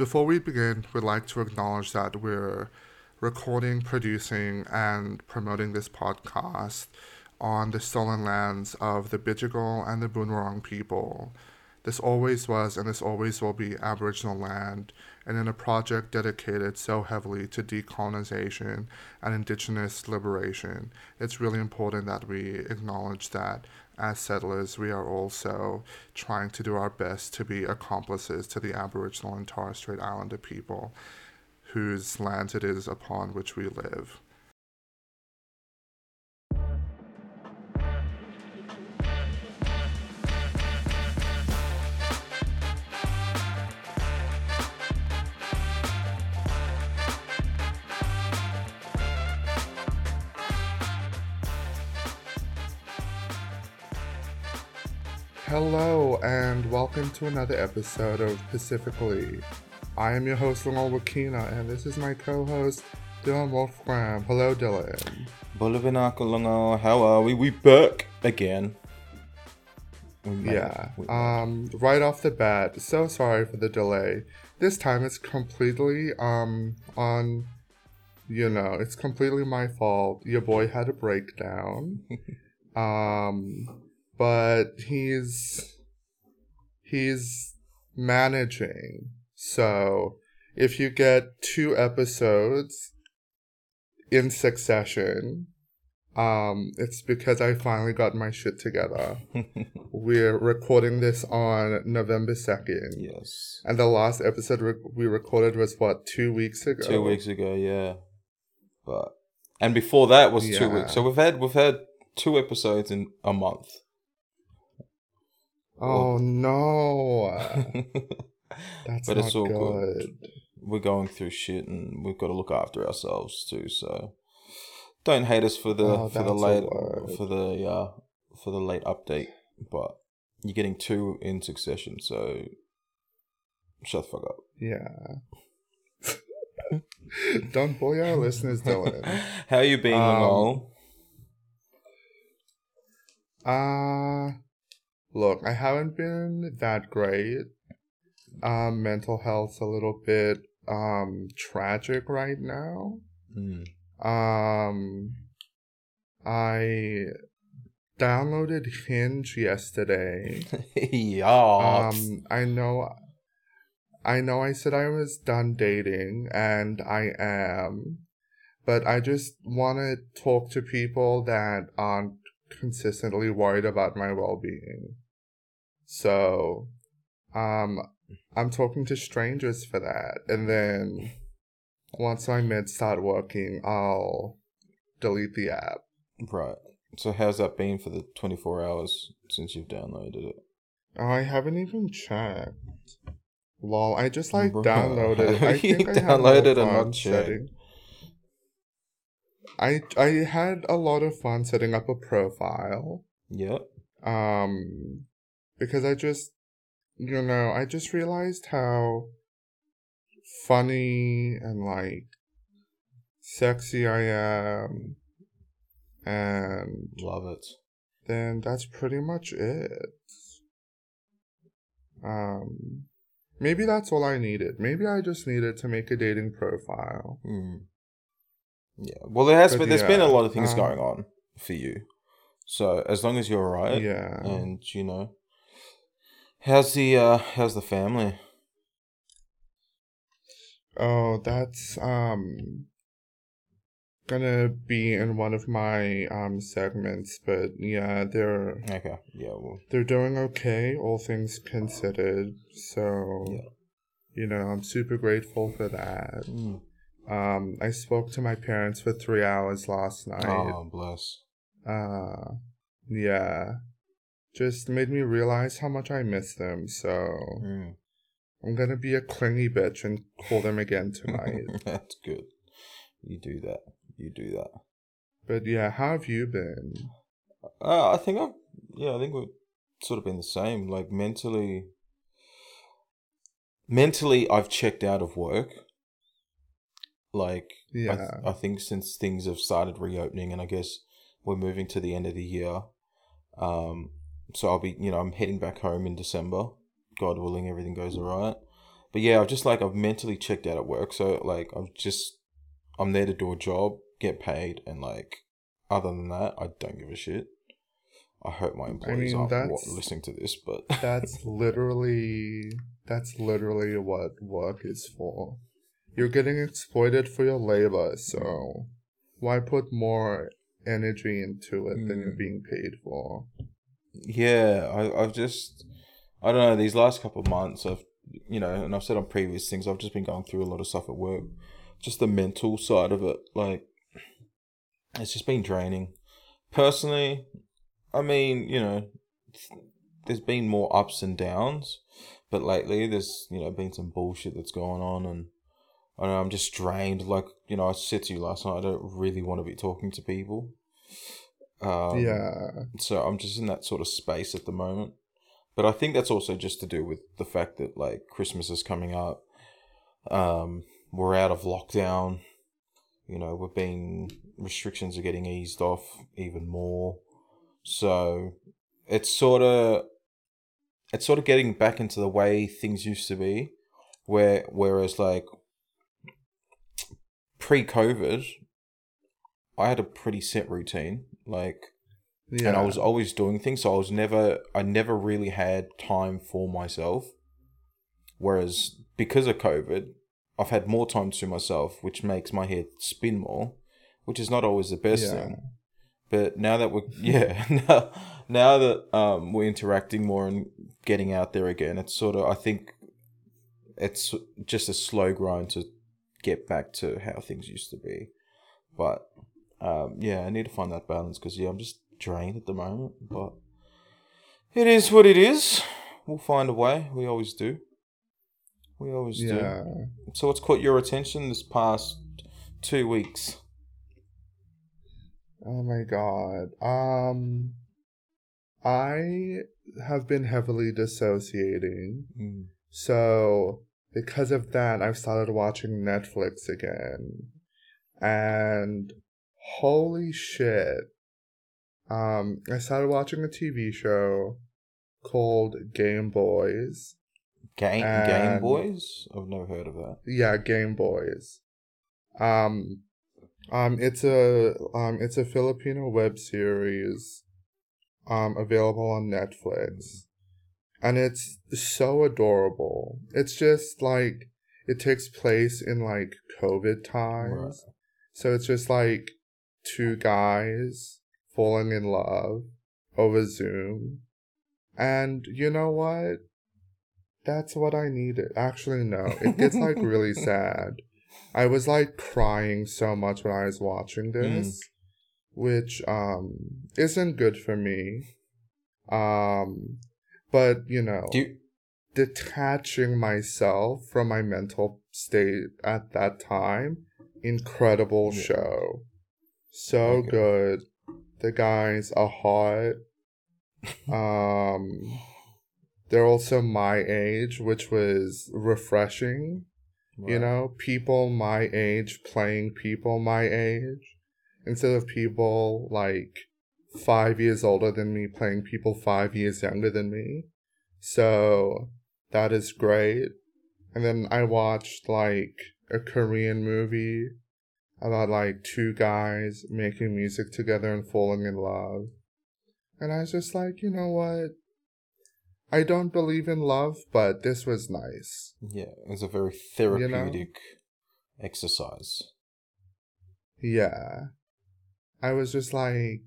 Before we begin, we'd like to acknowledge that we're recording, producing, and promoting this podcast on the stolen lands of the Bidjigal and the Boonwurrung people. This always was and this always will be Aboriginal land, and in a project dedicated so heavily to decolonization and Indigenous liberation, it's really important that we acknowledge that as settlers, we are also trying to do our best to be accomplices to the Aboriginal and Torres Strait Islander people whose lands it is upon which we live. Hello, and welcome to another episode of Pacifically. I am your host, Lamal Wakina, and this is my co host, Dylan Wolfgram. Hello, Dylan. Bolivinaka how are we? We back again. We yeah. We um, right off the bat, so sorry for the delay. This time it's completely um on you know, it's completely my fault. Your boy had a breakdown. um but he's he's managing. So if you get two episodes in succession, um, it's because I finally got my shit together. We're recording this on November 2nd. Yes. And the last episode re- we recorded was what, two weeks ago? Two weeks ago, yeah. But and before that was yeah. two weeks. So we've had we've had two episodes in a month. Oh no. That's but it's all good. good. We're going through shit and we've got to look after ourselves too, so don't hate us for the oh, for the late for the uh for the late update, but you're getting two in succession, so shut the fuck up. Yeah. Don't boy our listeners, Dylan. How you been, um, Uh Look, I haven't been that great. Um, mental health's a little bit um tragic right now. Mm. Um, I downloaded Hinge yesterday. yeah. Um, I know. I know I said I was done dating, and I am, but I just want to talk to people that aren't consistently worried about my well-being. So, um, I'm talking to strangers for that, and then once my meds start working, I'll delete the app. Right. So how's that been for the 24 hours since you've downloaded it? Oh, I haven't even checked. Lol, I just like downloaded. I think I downloaded and not checked. I I had a lot of fun setting up a profile. Yep. Um, because I just, you know, I just realized how funny and like sexy I am, and love it. Then that's pretty much it. Um, maybe that's all I needed. Maybe I just needed to make a dating profile. Mm. Yeah. Well, there has but been. There's yeah, been a lot of things um, going on for you. So as long as you're alright, yeah, and you know, how's the uh how's the family? Oh, that's um gonna be in one of my um segments, but yeah, they're okay. Yeah, well, they're doing okay, all things considered. So, yeah. you know, I'm super grateful for that. Mm. Um, I spoke to my parents for three hours last night. Oh, bless. Uh, yeah. Just made me realize how much I miss them, so mm. I'm gonna be a clingy bitch and call them again tonight. That's good. You do that. You do that. But yeah, how have you been? Uh, I think I've, yeah, I think we've sort of been the same. Like mentally, mentally, I've checked out of work like, yeah. I, th- I think since things have started reopening, and I guess we're moving to the end of the year, um, so I'll be, you know, I'm heading back home in December. God willing, everything goes alright. but yeah, I've just like I've mentally checked out at work. So like I'm just I'm there to do a job, get paid, and like other than that, I don't give a shit. I hope my employees I mean, aren't listening to this, but that's literally that's literally what work is for. You're getting exploited for your labor, so why put more energy into it mm. than you're mm. being paid for? Yeah, I, I've just I don't know these last couple of months. I've you know, and I've said on previous things. I've just been going through a lot of stuff at work, just the mental side of it. Like it's just been draining. Personally, I mean, you know, there's been more ups and downs, but lately there's you know been some bullshit that's going on, and I know I'm just drained. Like you know, I said to you last night, I don't really want to be talking to people. Um, yeah. So I'm just in that sort of space at the moment, but I think that's also just to do with the fact that like Christmas is coming up. Um, we're out of lockdown. You know, we're being restrictions are getting eased off even more. So it's sort of it's sort of getting back into the way things used to be, where whereas like pre-COVID, I had a pretty set routine, like, yeah. and I was always doing things. So I was never, I never really had time for myself. Whereas because of COVID, I've had more time to myself, which makes my head spin more, which is not always the best yeah. thing. But now that we're yeah now now that um, we're interacting more and getting out there again, it's sort of I think it's just a slow grind to get back to how things used to be. But um, yeah, I need to find that balance because yeah, I'm just drained at the moment. But it is what it is. We'll find a way. We always do. We always yeah. do. So, what's caught your attention this past two weeks? Oh my god. Um I have been heavily dissociating. Mm. So because of that I've started watching Netflix again. And holy shit. Um I started watching a TV show called Game Boys. Game Game Boys? I've never heard of that. Yeah, Game Boys. Um um, it's a um, it's a Filipino web series, um, available on Netflix, and it's so adorable. It's just like it takes place in like COVID times, right. so it's just like two guys falling in love over Zoom, and you know what? That's what I needed. Actually, no, it gets like really sad I was like crying so much when I was watching mm. this, mm. which um isn't good for me. Um but you know, you- detaching myself from my mental state at that time, incredible yeah. show. So okay. good. The guys are hot. um they're also my age, which was refreshing. You know, people my age playing people my age instead of people like five years older than me playing people five years younger than me. So that is great. And then I watched like a Korean movie about like two guys making music together and falling in love. And I was just like, you know what? I don't believe in love, but this was nice. Yeah, it was a very therapeutic you know? exercise. Yeah. I was just like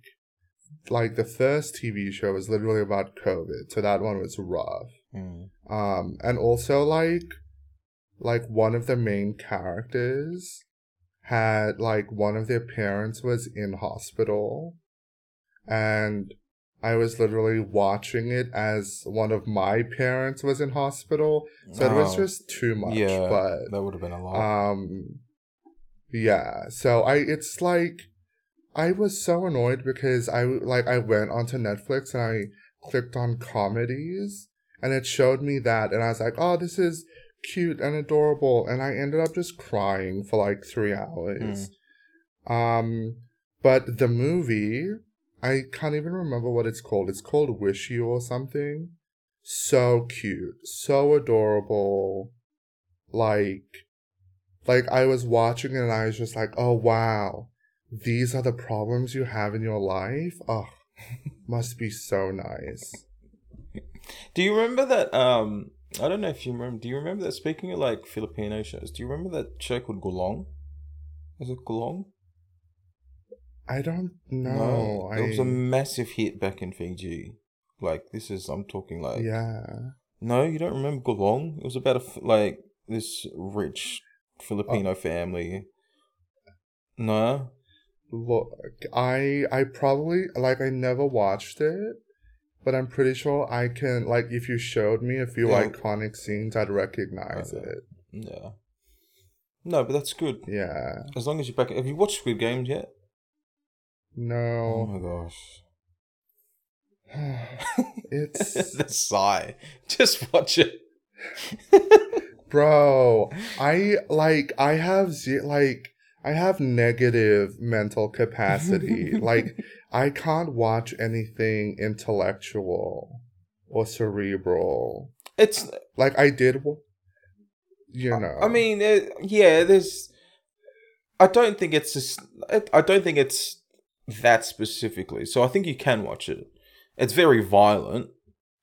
like the first TV show was literally about COVID, so that one was rough. Mm. Um and also like like one of the main characters had like one of their parents was in hospital and I was literally watching it as one of my parents was in hospital. So oh, it was oh, just too much. Yeah, but that would have been a lot. Um yeah. So I it's like I was so annoyed because I like I went onto Netflix and I clicked on comedies and it showed me that and I was like, "Oh, this is cute and adorable." And I ended up just crying for like 3 hours. Mm. Um but the movie I can't even remember what it's called. It's called Wish You or something. So cute, so adorable. like like I was watching it and I was just like, oh wow, these are the problems you have in your life. Oh, must be so nice. Do you remember that? Um, I don't know if you remember. Do you remember that? Speaking of like Filipino shows, do you remember that show called Gulong? Is it Gulong? I don't know. No, it was a massive hit back in Fiji. Like this is, I'm talking like. Yeah. No, you don't remember Gulong? It was about a like this rich Filipino oh. family. No. Look, I I probably like I never watched it, but I'm pretty sure I can like if you showed me a few yeah. iconic scenes, I'd recognize okay. it. Yeah. No, but that's good. Yeah. As long as you're back. Have you watched Squid Games yet? No. Oh my gosh. it's the sigh. Just watch it. Bro, I like I have ze- like I have negative mental capacity. like I can't watch anything intellectual or cerebral. It's like I did you know. I mean, it, yeah, there's I don't think it's just, I don't think it's that specifically. So I think you can watch it. It's very violent,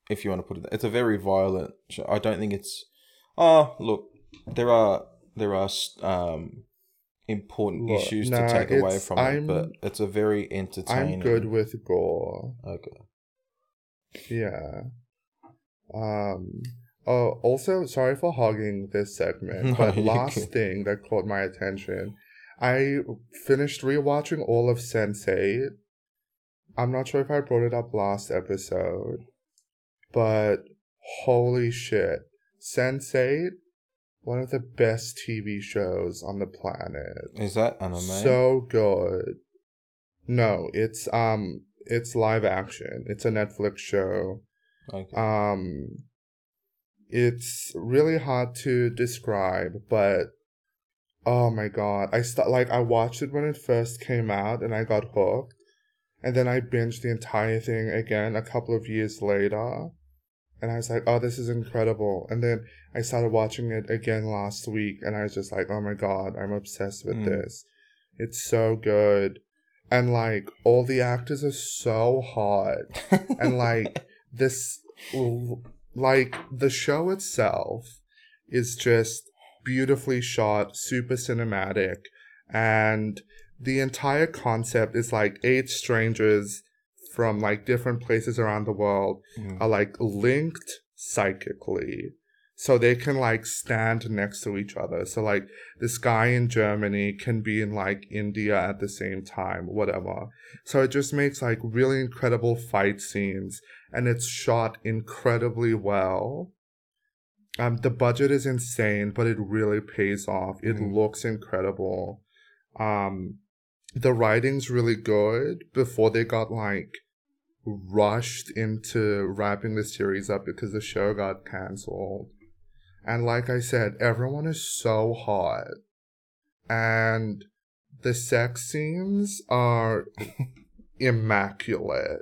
if you want to put it. It's a very violent show. I don't think it's. Oh, look, there are there are um important look, issues nah, to take away from I'm, it, but it's a very entertaining. I'm good with gore. Okay. Yeah. Um. Oh, also, sorry for hogging this segment, but last thing that caught my attention I finished rewatching all of Sense8. I'm not sure if I brought it up last episode, but holy shit. Sense8, one of the best TV shows on the planet. Is that anime? So good. No, it's um it's live action. It's a Netflix show. Okay. Um it's really hard to describe, but Oh my god. I st- like I watched it when it first came out and I got hooked. And then I binged the entire thing again a couple of years later. And I was like, oh, this is incredible. And then I started watching it again last week and I was just like, oh my god, I'm obsessed with mm. this. It's so good. And like all the actors are so hot. and like this like the show itself is just beautifully shot, super cinematic, and the entire concept is like eight strangers from like different places around the world mm. are like linked psychically so they can like stand next to each other so like this guy in germany can be in like india at the same time whatever so it just makes like really incredible fight scenes and it's shot incredibly well um, the budget is insane, but it really pays off. It mm. looks incredible. Um, the writing's really good before they got like rushed into wrapping the series up because the show got cancelled. And like I said, everyone is so hot. And the sex scenes are immaculate.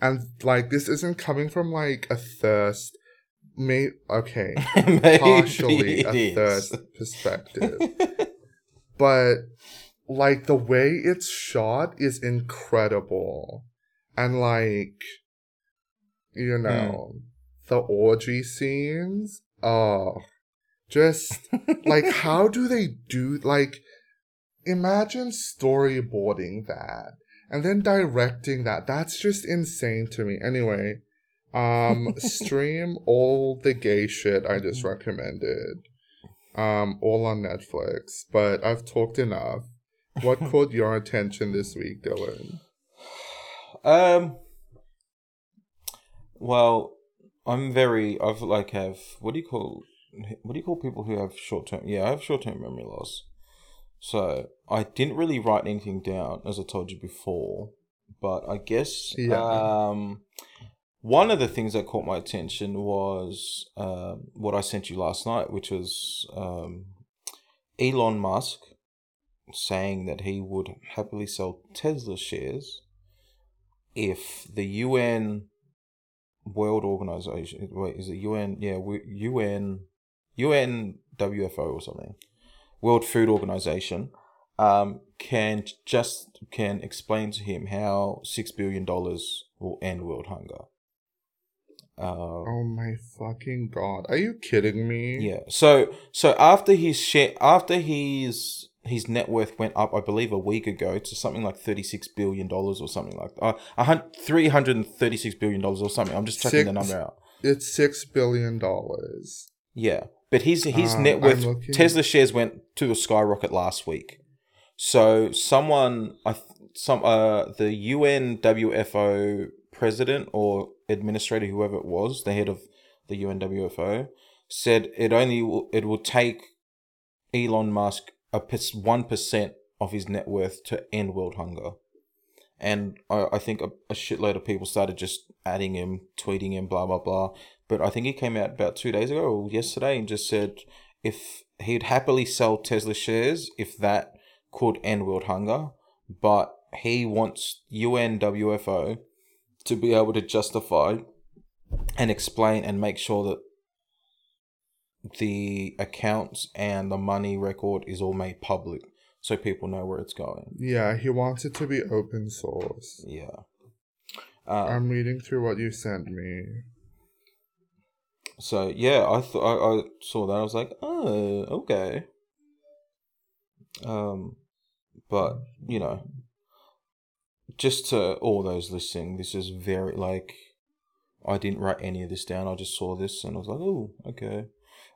And like this isn't coming from like a thirst may okay partially a third perspective but like the way it's shot is incredible and like you hmm. know mm. the orgy scenes oh just like how do they do like imagine storyboarding that and then directing that that's just insane to me anyway um, stream all the gay shit I just mm-hmm. recommended. Um, all on Netflix. But I've talked enough. What caught your attention this week, Dylan? Um. Well, I'm very. I've like have what do you call what do you call people who have short term? Yeah, I have short term memory loss. So I didn't really write anything down, as I told you before. But I guess yeah. um, one of the things that caught my attention was uh, what I sent you last night, which was um, Elon Musk saying that he would happily sell Tesla shares if the UN World Organization, wait, is it UN? Yeah, UN, UN WFO or something, World Food Organization, um, can just can explain to him how six billion dollars will end world hunger. Uh, oh my fucking god! Are you kidding me? Yeah. So so after his share, after his his net worth went up, I believe a week ago to something like thirty six billion dollars or something like uh, three hundred and thirty six billion dollars or something. I'm just checking six, the number out. It's six billion dollars. Yeah, but his his um, net worth Tesla shares went to a skyrocket last week. So someone, I some uh the UNWFO president or administrator, whoever it was, the head of the UNWFO, said it only will, it will take Elon Musk a one percent of his net worth to end world hunger. And I, I think a, a shitload of people started just adding him, tweeting him, blah blah blah. But I think he came out about two days ago or yesterday and just said if he'd happily sell Tesla shares if that could end world hunger, but he wants UNWFO to be able to justify and explain and make sure that the accounts and the money record is all made public so people know where it's going. Yeah, he wants it to be open source. Yeah. Um, I'm reading through what you sent me. So yeah, I thought I, I saw that. I was like, oh, okay. Um, but you know, just to all those listening, this is very like I didn't write any of this down. I just saw this and I was like, oh, okay.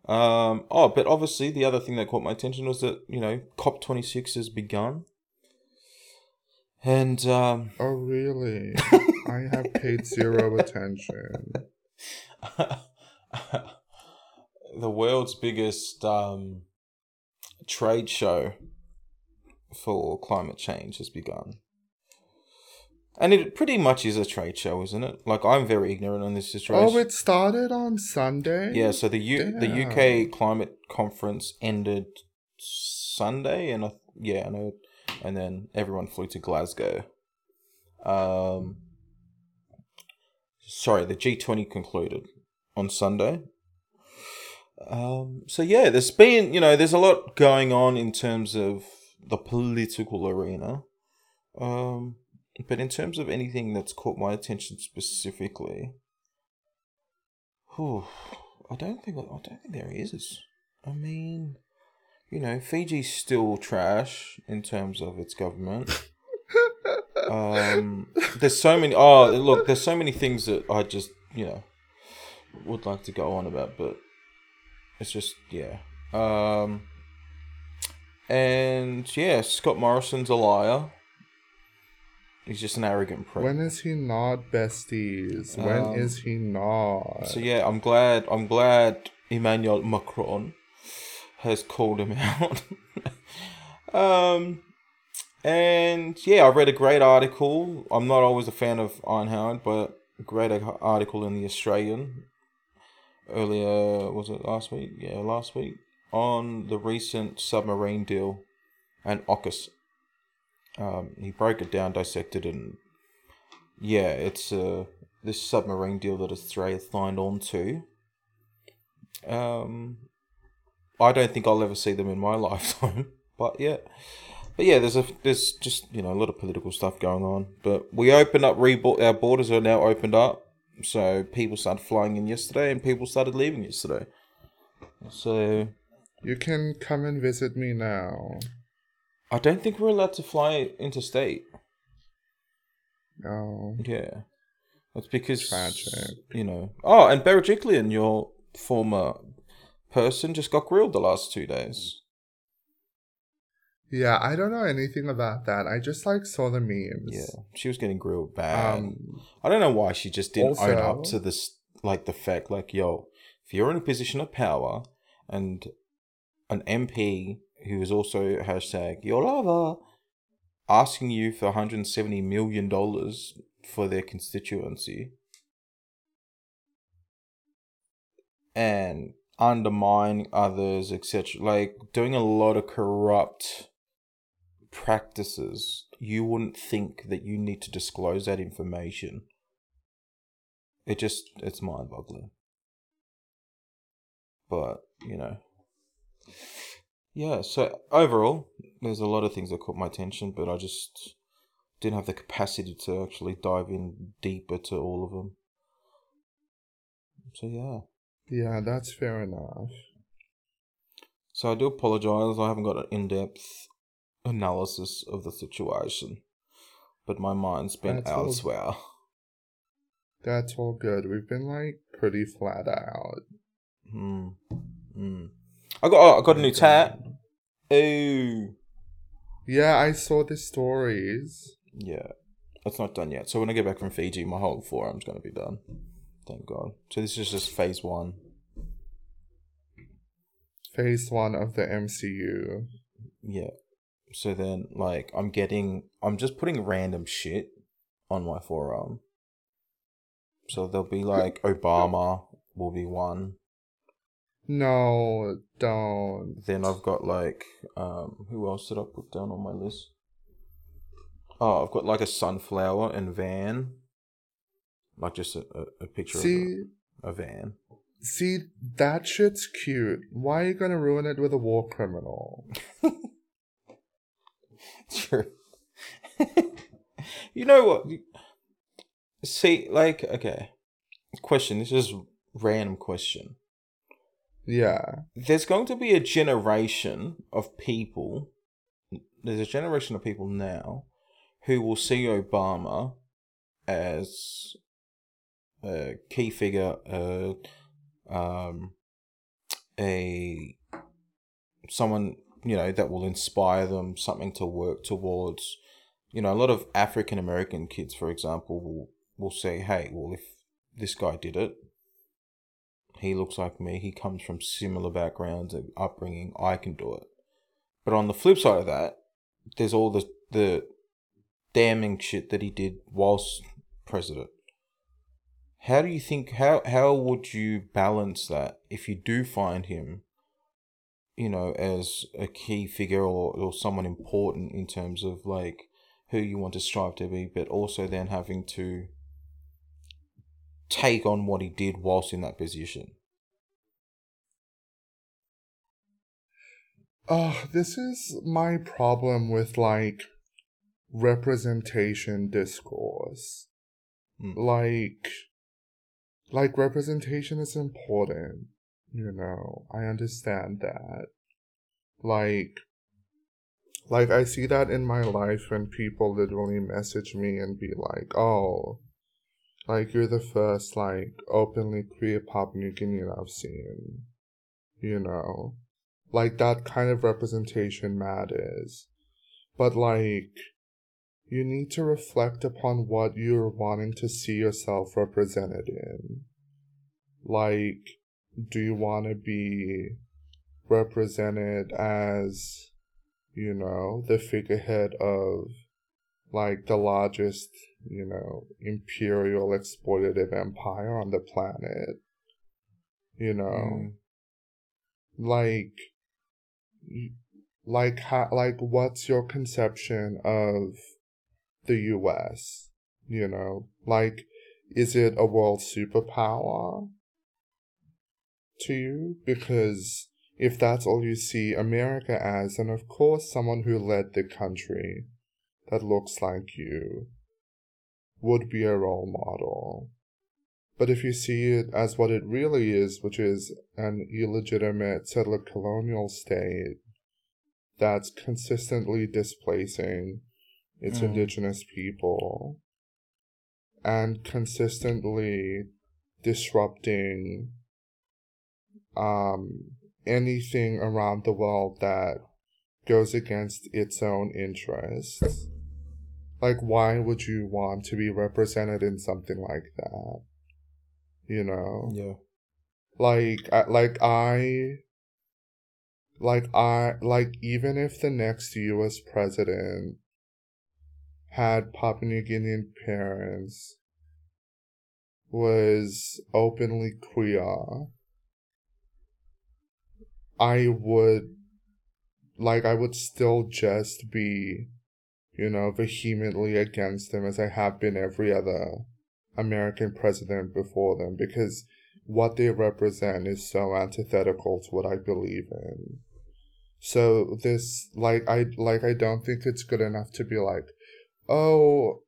Um, oh, but obviously the other thing that caught my attention was that you know COP twenty six has begun, and um, oh really? I have paid zero attention. the world's biggest um, trade show for climate change has begun. And it pretty much is a trade show, isn't it? Like I'm very ignorant on this situation. Oh, it started on Sunday. Yeah, so the U- the UK climate conference ended Sunday, and I, yeah, I know, and then everyone flew to Glasgow. Um, sorry, the G twenty concluded on Sunday. Um, so yeah, there's been you know there's a lot going on in terms of the political arena. Um, but in terms of anything that's caught my attention specifically, whew, I don't think I don't think there is. I mean, you know, Fiji's still trash in terms of its government. um, there's so many. Oh, look, there's so many things that I just you know would like to go on about, but it's just yeah. Um, and yeah, Scott Morrison's a liar. He's just an arrogant prick. When is he not besties? When um, is he not? So yeah, I'm glad. I'm glad Emmanuel Macron has called him out. um, and yeah, I read a great article. I'm not always a fan of Iron Howard, but a great article in the Australian earlier. Was it last week? Yeah, last week on the recent submarine deal and AUKUS um, he broke it down, dissected, it, and yeah, it's uh, this submarine deal that Australia signed on to. Um, I don't think I'll ever see them in my lifetime, but yeah, but yeah, there's a there's just you know a lot of political stuff going on. But we opened up, rebo- our borders are now opened up, so people started flying in yesterday, and people started leaving yesterday. So you can come and visit me now. I don't think we're allowed to fly interstate. No. Yeah. That's because Tragic. you know. Oh, and Berejiklian, your former person, just got grilled the last two days. Yeah, I don't know anything about that. I just like saw the memes. Yeah, she was getting grilled bad. Um, I don't know why she just didn't also, own up to this, like the fact, like, yo, if you're in a position of power and an MP who is also hashtag your lover, asking you for 170 million dollars for their constituency and undermining others, etc. Like doing a lot of corrupt practices. You wouldn't think that you need to disclose that information. It just it's mind boggling. But, you know, yeah, so overall, there's a lot of things that caught my attention, but I just didn't have the capacity to actually dive in deeper to all of them. So yeah. Yeah, that's fair enough. So I do apologize. I haven't got an in-depth analysis of the situation, but my mind's been that's elsewhere. All, that's all good. We've been like pretty flat out. Hmm. Hmm. I got oh, I got a new tat. Ooh. Yeah, I saw the stories. Yeah. It's not done yet. So when I get back from Fiji, my whole forearm's gonna be done. Thank God. So this is just phase one. Phase one of the MCU. Yeah. So then like I'm getting I'm just putting random shit on my forearm. So there'll be like Obama will be one. No, don't. Then I've got like, um, who else did I put down on my list? Oh, I've got like a sunflower and van, like just a, a, a picture see, of a, a van. See, that shit's cute. Why are you gonna ruin it with a war criminal? Sure. you know what? See, like, okay. Question. This is random question. Yeah. There's going to be a generation of people, there's a generation of people now who will see Obama as a key figure, uh, um, a someone you know that will inspire them, something to work towards. You know, a lot of African American kids, for example, will will say, "Hey, well, if this guy did it, he looks like me. He comes from similar backgrounds and upbringing. I can do it. But on the flip side of that, there's all the the damning shit that he did whilst president. How do you think how how would you balance that if you do find him, you know, as a key figure or, or someone important in terms of like who you want to strive to be, but also then having to take on what he did whilst in that position? Oh, this is my problem with like representation discourse. Mm. Like, like representation is important, you know, I understand that. Like, like I see that in my life when people literally message me and be like, oh, like you're the first like openly queer Papua New Guinean I've seen. You know. Like that kind of representation matters. But like you need to reflect upon what you're wanting to see yourself represented in. Like, do you want to be represented as, you know, the figurehead of like the largest you know, imperial exploitative empire on the planet. You know, mm. like, like how, like what's your conception of the U.S.? You know, like, is it a world superpower to you? Because if that's all you see America as, and of course someone who led the country that looks like you would be a role model. But if you see it as what it really is, which is an illegitimate settler colonial state that's consistently displacing its mm. indigenous people and consistently disrupting um, anything around the world that goes against its own interests like why would you want to be represented in something like that? You know? Yeah. Like like i like i like even if the next us president had papua new guinean parents was openly queer i would like i would still just be you know, vehemently against them as I have been every other American president before them because what they represent is so antithetical to what I believe in. So this like I like I don't think it's good enough to be like, oh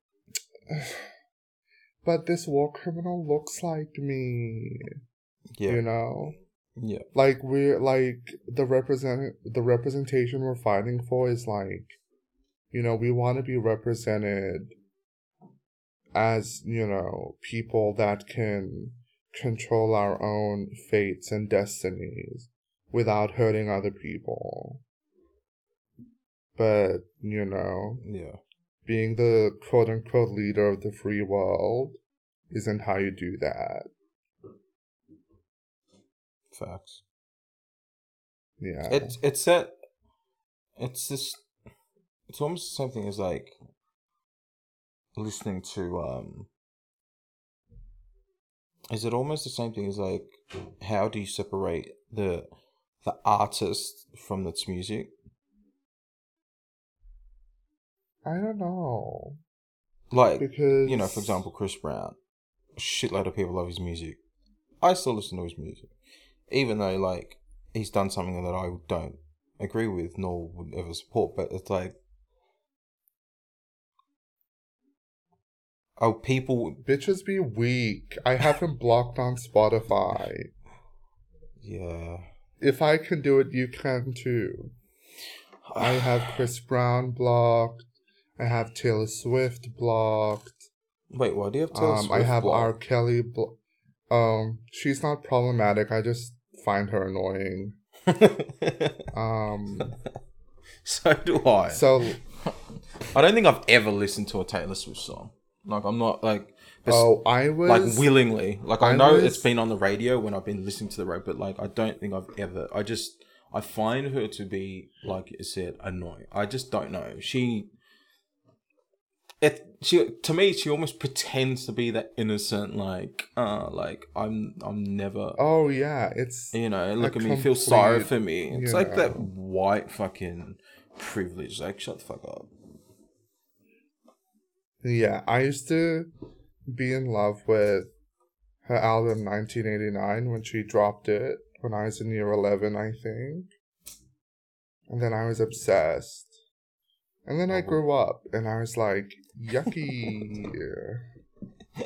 but this war criminal looks like me. Yeah. You know? Yeah. Like we're like the represent the representation we're fighting for is like you know, we want to be represented as, you know, people that can control our own fates and destinies without hurting other people. But, you know, yeah. Being the quote unquote leader of the free world isn't how you do that. Facts. Yeah. It's it's that it's this it's almost the same thing as like listening to um is it almost the same thing as like how do you separate the the artist from its music? I don't know. Like because you know, for example, Chris Brown. A shitload of people love his music. I still listen to his music. Even though like he's done something that I don't agree with nor would ever support, but it's like Oh, people. Bitches be weak. I have him blocked on Spotify. Yeah. If I can do it, you can too. I have Chris Brown blocked. I have Taylor Swift blocked. Wait, why do you have Taylor um, Swift I have blocked? R. Kelly. Blo- um, she's not problematic. I just find her annoying. um, so do I. So, I don't think I've ever listened to a Taylor Swift song. Like I'm not like oh I was like willingly like I, I know was... it's been on the radio when I've been listening to the radio, but like I don't think I've ever. I just I find her to be like you said annoying. I just don't know. She it she to me she almost pretends to be that innocent like uh like I'm I'm never Oh yeah, it's you know look at me feel sorry for me. It's like that white fucking privilege. Like shut the fuck up. Yeah, I used to be in love with her album 1989 when she dropped it when I was in year 11, I think. And then I was obsessed. And then I oh. grew up and I was like, yucky.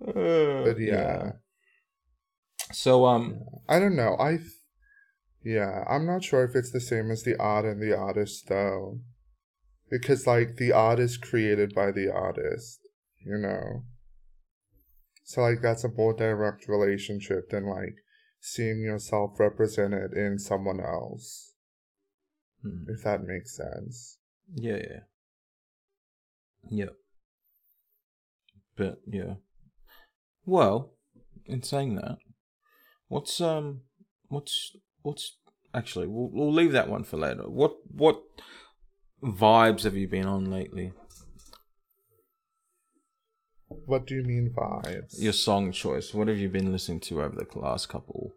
but yeah. yeah. So um I don't know. I yeah, I'm not sure if it's the same as the art and the artist though because like the art is created by the artist, you know. So like that's a more direct relationship than like seeing yourself represented in someone else. Hmm. If that makes sense. Yeah, yeah. Yep. But yeah. Well, in saying that, what's um what's what's actually we'll we'll leave that one for later. What what vibes have you been on lately? What do you mean vibes? Your song choice. What have you been listening to over the last couple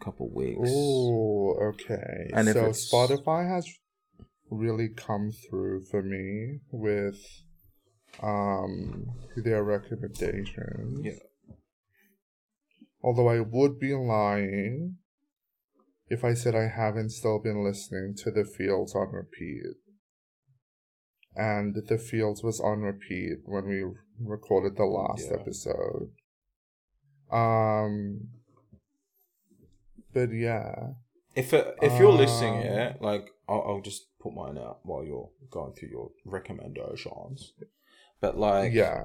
couple weeks? Oh, okay. And so Spotify has really come through for me with um their recommendations. Yeah. Although I would be lying if I said I haven't still been listening to the fields on repeat and the fields was on repeat when we recorded the last yeah. episode. Um, but yeah. If it, if you're um, listening, yeah, like I'll, I'll just put mine out while you're going through your recommendations. But like, yeah,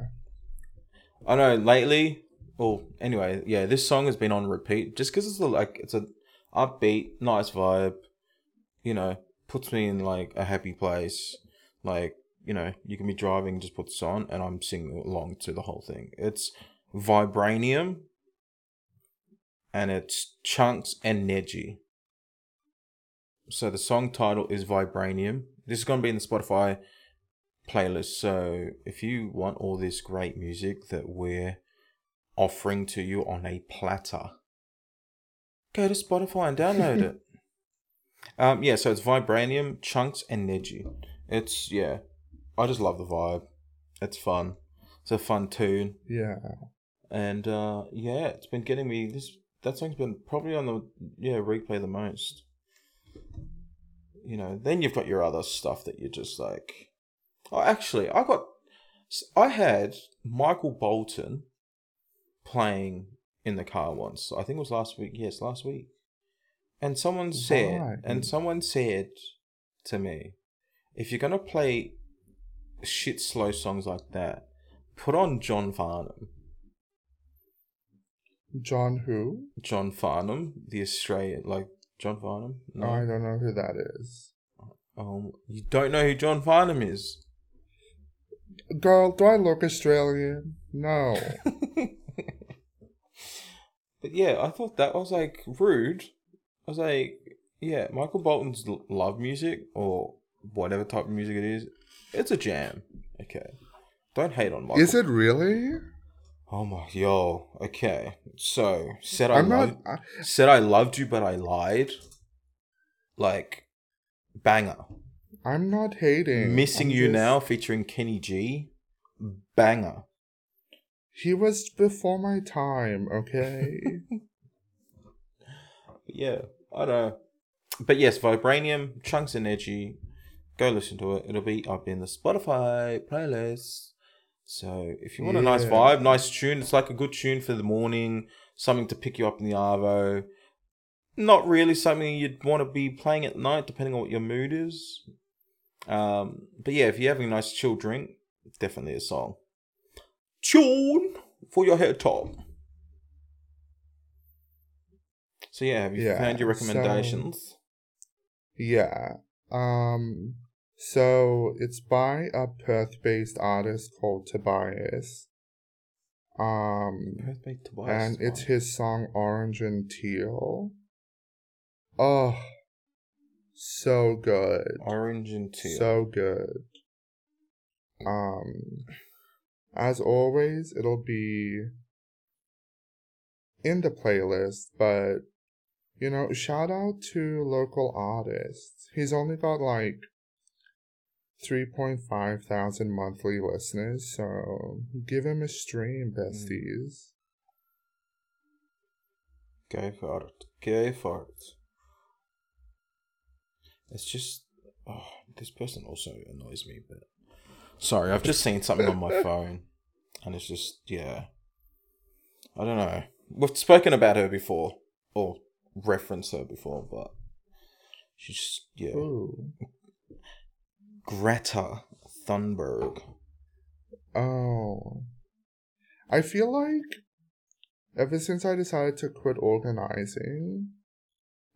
I know lately. Well, anyway, yeah, this song has been on repeat just because it's a, like it's a upbeat, nice vibe. You know, puts me in like a happy place like, you know, you can be driving, just put this on, and I'm singing along to the whole thing. It's Vibranium, and it's Chunks and Neji. So the song title is Vibranium. This is going to be in the Spotify playlist. So if you want all this great music that we're offering to you on a platter, go to Spotify and download it. Um, yeah, so it's Vibranium, Chunks, and Neji. It's yeah, I just love the vibe. It's fun. It's a fun tune. Yeah. And uh, yeah, it's been getting me this. That song's been probably on the yeah replay the most. you know, then you've got your other stuff that you're just like. Oh, actually, I got. I had Michael Bolton playing in the car once. I think it was last week. Yes, last week. And someone said, Why? and someone said to me, if you're gonna play shit slow songs like that, put on John Farnham. John who? John Farnham, the Australian, like John Farnham. No? I don't know who that is. Um, you don't know who John Farnham is? Girl, do I look Australian? No. but yeah, I thought that was like rude. I was like, yeah, Michael Bolton's love music or whatever type of music it is, it's a jam. Okay, don't hate on Michael. Is it really? Oh my yo. Okay, so said I loved, I... said I loved you, but I lied. Like banger. I'm not hating. Missing I'm you just... now, featuring Kenny G. Banger. He was before my time. Okay. yeah, I don't know. But yes, Vibranium, Chunks and Edgy. Go listen to it. It'll be up in the Spotify playlist. So if you want yeah. a nice vibe, nice tune, it's like a good tune for the morning, something to pick you up in the arvo. Not really something you'd want to be playing at night, depending on what your mood is. Um, but yeah, if you're having a nice chill drink, definitely a song. Tune for your head top. So yeah, have you yeah, found your recommendations? So, yeah. Um so it's by a Perth-based artist called Tobias. Um Tobias. And it's his song Orange and Teal. Oh so good. Orange and teal. So good. Um as always, it'll be in the playlist, but you know, shout out to local artists. He's only got like 3.5 thousand monthly listeners, so give him a stream, hmm. besties. Go for it. Go for it. It's just. Oh, this person also annoys me, but. Sorry, I've just seen something on my phone, and it's just. Yeah. I don't know. We've spoken about her before, or referenced her before, but. She's. Yeah. Ooh. Greta Thunberg. Oh. I feel like ever since I decided to quit organizing,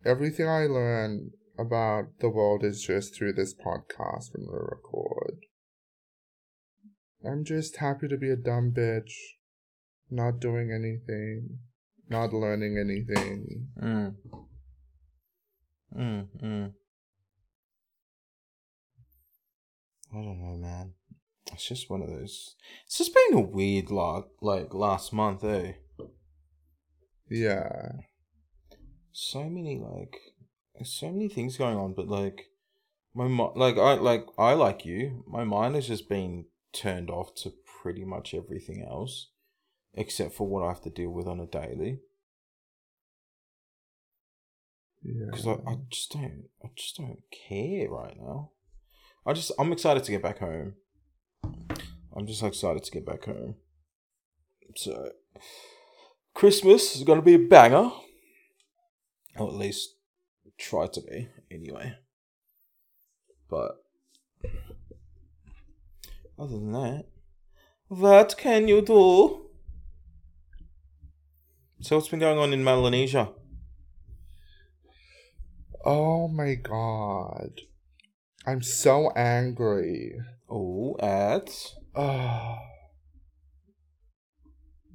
everything I learned about the world is just through this podcast when we record. I'm just happy to be a dumb bitch, not doing anything, not learning anything. Mm. Mm, mm. I don't know, man. It's just one of those. It's just been a weird like like last month, eh? Yeah. So many like, so many things going on, but like, my like I like I like you. My mind has just been turned off to pretty much everything else, except for what I have to deal with on a daily. Yeah. Because yeah. I, I just don't I just don't care right now. I just I'm excited to get back home. I'm just excited to get back home. So Christmas is gonna be a banger. Or at least try to be, anyway. But other than that, what can you do? So what's been going on in Melanesia? Oh my god. I'm so angry. Oh, at? Oh.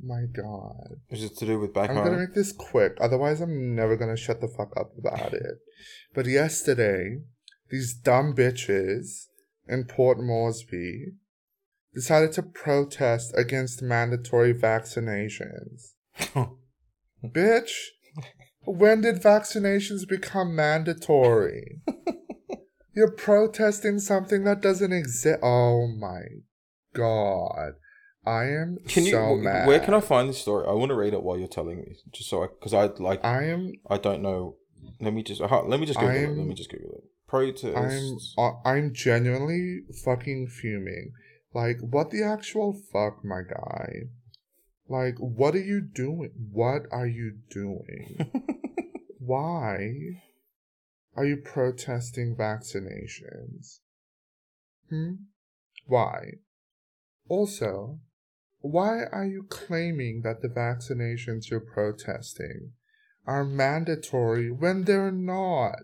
My god. Is it to do with back I'm gonna make this quick, otherwise I'm never gonna shut the fuck up about it. But yesterday, these dumb bitches in Port Moresby decided to protest against mandatory vaccinations. Bitch, when did vaccinations become mandatory? You're protesting something that doesn't exist. Oh my god. I am can you, so mad. Where can I find this story? I want to read it while you're telling me, just so I, because I like. I am. I don't know. Let me just. Let me just Google am, it. Let me just Google it. protests. I'm uh, I'm genuinely fucking fuming. Like, what the actual fuck, my guy? Like, what are you doing? What are you doing? Why are you protesting vaccinations? Hmm? Why? Also, why are you claiming that the vaccinations you're protesting are mandatory when they're not?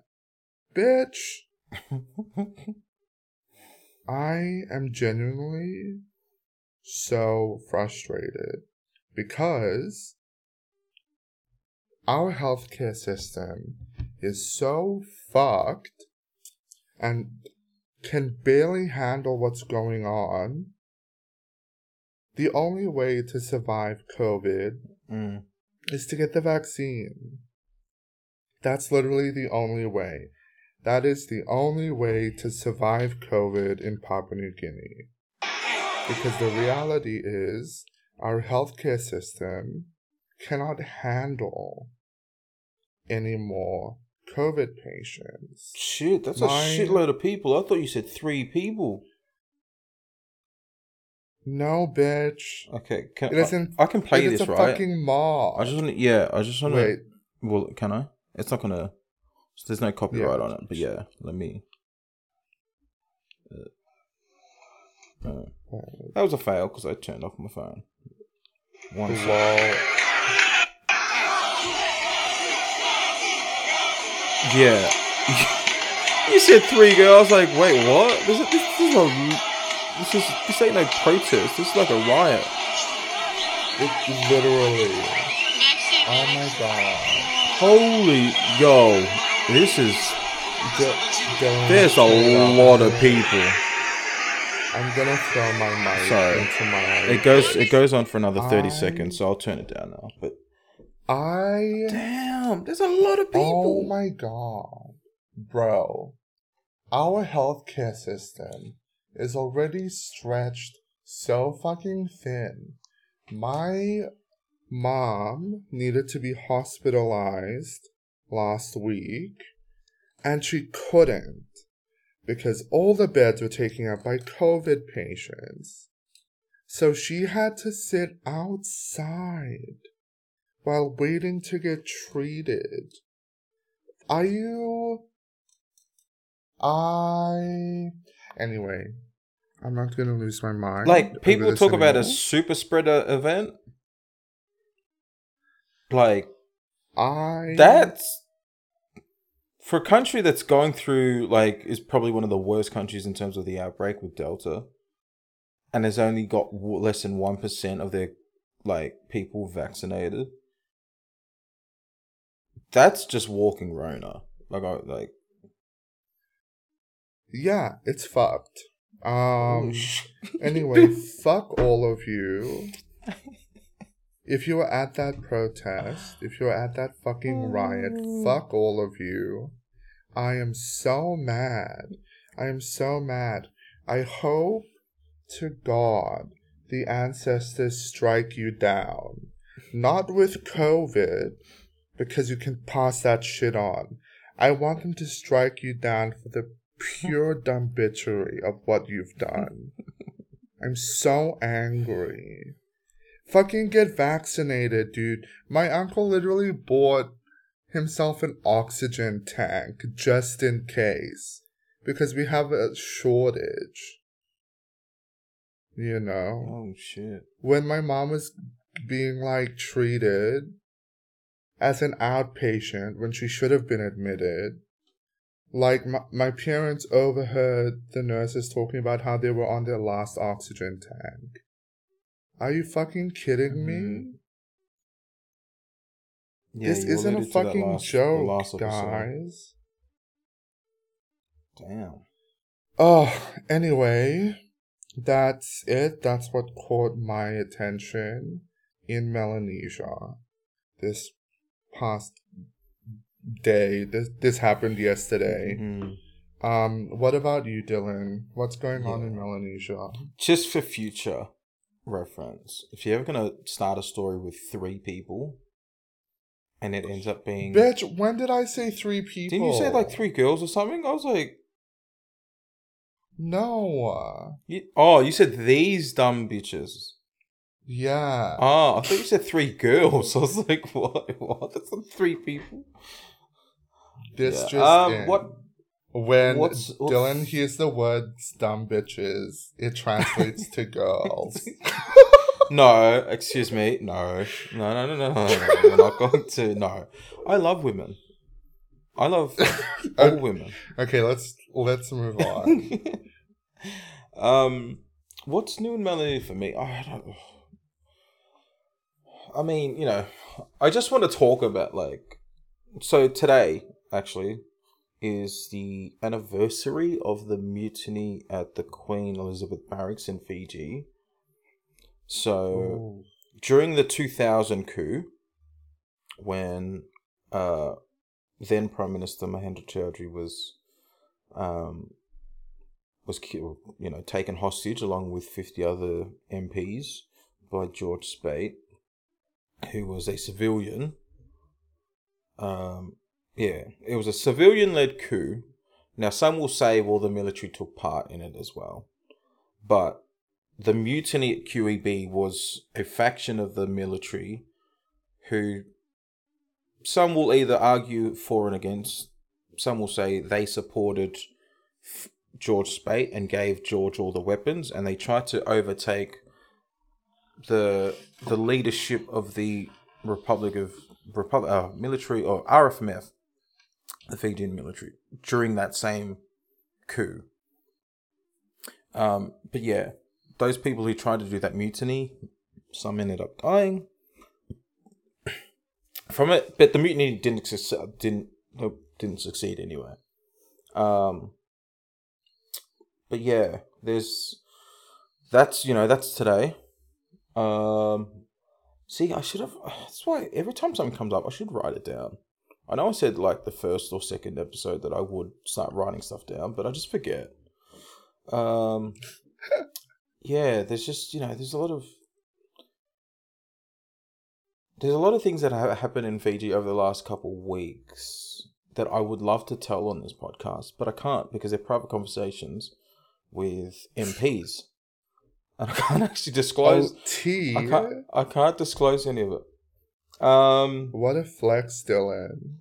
Bitch! I am genuinely so frustrated because our healthcare system is so fucked and can barely handle what's going on. The only way to survive COVID mm. is to get the vaccine. That's literally the only way. That is the only way to survive COVID in Papua New Guinea. Because the reality is, our healthcare system cannot handle any more COVID patients. Shit, that's a shitload of people. I thought you said three people. No, bitch. Okay, can, it isn't, I, I can play this, right? fucking mob. I just want to, yeah, I just want to. Wait. Well, can I? It's not gonna. So there's no copyright yeah. on it, but yeah, let me. Uh, uh, that was a fail because I turned off my phone. One. Yeah. you said three girls. Like, wait, what? This, is, this, this is a. This is this ain't no protest. This is like a riot. It literally. Oh my god. Holy yo, this is. There's a lot of people. I'm gonna throw my mic Sorry. into my. It goes. It goes on for another thirty I... seconds, so I'll turn it down now. But I. Damn, there's a lot of people. Oh my god, bro! Our healthcare system is already stretched so fucking thin. My mom needed to be hospitalized last week, and she couldn't because all the beds were taken up by COVID patients. So she had to sit outside while waiting to get treated. Are you. I. Anyway, I'm not gonna lose my mind. Like, people talk about a super spreader event. Like, I. That's for a country that's going through like is probably one of the worst countries in terms of the outbreak with Delta, and has only got less than one percent of their like people vaccinated. That's just walking Rona. Like, I, like. Yeah, it's fucked. Um. anyway, fuck all of you. If you were at that protest, if you were at that fucking riot, mm. fuck all of you. I am so mad. I am so mad. I hope to God the ancestors strike you down. Not with COVID, because you can pass that shit on. I want them to strike you down for the pure dumb bitchery of what you've done. I'm so angry. Fucking get vaccinated, dude. My uncle literally bought himself an oxygen tank just in case. Because we have a shortage. You know? Oh shit. When my mom was being like treated as an outpatient when she should have been admitted, like my, my parents overheard the nurses talking about how they were on their last oxygen tank. Are you fucking kidding mm-hmm. me? Yeah, this isn't a fucking last, joke, guys. Damn. Oh, anyway, that's it. That's what caught my attention in Melanesia this past day. This this happened yesterday. Mm-hmm. Um, what about you, Dylan? What's going yeah. on in Melanesia? Just for future, reference. If you're ever to start a story with three people and it ends up being. Bitch, when did I say three people? Didn't you say like three girls or something? I was like. No. You, oh, you said these dumb bitches. Yeah. Oh, I thought you said three girls. I was like, what? What? That's not three people. This yeah. just um, in. what when what's, what's... Dylan hears the words "dumb bitches," it translates to girls. no, excuse me. No, no, no, no, no, no, no. We're not going to. No, I love women. I love all okay. women. Okay, let's let's move on. um, what's new in Melanie for me? I don't. I mean, you know, I just want to talk about like. So today, actually, is the anniversary of the mutiny at the Queen Elizabeth Barracks in Fiji. So Ooh. during the 2000 coup, when uh, then Prime Minister Mahendra Chaudhry was um, was killed, you know, taken hostage along with 50 other MPs by George Speight, who was a civilian. Um, yeah, it was a civilian led coup. Now, some will say, well, the military took part in it as well. But the mutiny at QEB was a faction of the military who some will either argue for and against, some will say they supported George Speight and gave George all the weapons, and they tried to overtake the the leadership of the Republic of Republic uh, military or RFMF the Fijian military during that same coup. Um, but yeah, those people who tried to do that mutiny, some ended up dying from it. But the mutiny didn't didn't didn't succeed anyway. Um, but yeah, there's that's you know that's today. Um, see, I should have. That's why every time something comes up, I should write it down. I know I said like the first or second episode that I would start writing stuff down, but I just forget. Um, yeah, there's just you know there's a lot of there's a lot of things that have happened in Fiji over the last couple weeks that I would love to tell on this podcast, but I can't because they're private conversations with MPs, and I can't actually disclose. Oh, tea. I can't. I can't disclose any of it. Um, what a flex, Dylan.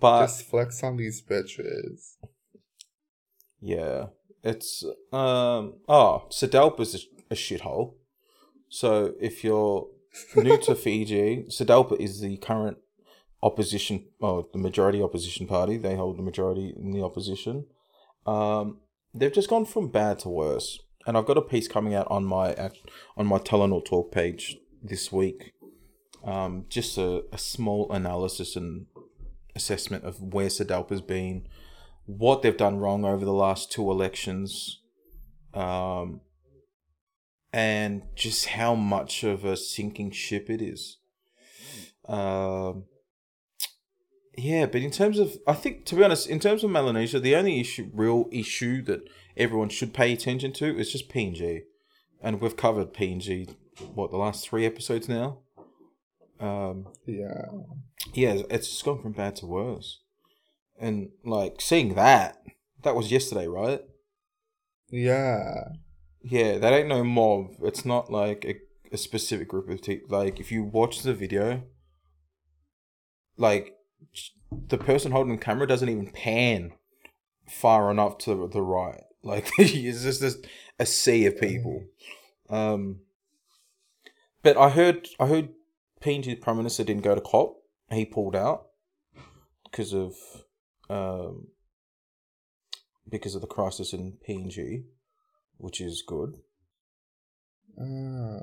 But just flex on these bitches. Yeah, it's um. Oh, SODELPA's a, a shithole. So if you're new to Fiji, SODELPA is the current opposition, or the majority opposition party. They hold the majority in the opposition. Um, they've just gone from bad to worse. And I've got a piece coming out on my on my Talanoa Talk page this week um, just a, a small analysis and assessment of where SODELPA's been, what they've done wrong over the last two elections, um, and just how much of a sinking ship it is. Um, yeah, but in terms of, I think to be honest, in terms of Melanesia, the only issue, real issue that everyone should pay attention to is just PNG, and we've covered PNG what the last three episodes now. Um, yeah, yeah, it's just gone from bad to worse, and like seeing that, that was yesterday, right? Yeah, yeah, that ain't no mob. It's not like a, a specific group of people. Like if you watch the video, like the person holding the camera doesn't even pan far enough to the right. Like it's just, just a sea of people. Um, but I heard I heard PNG Prime Minister didn't go to COP. He pulled out because of um, because of the crisis in PNG, which is good. Uh,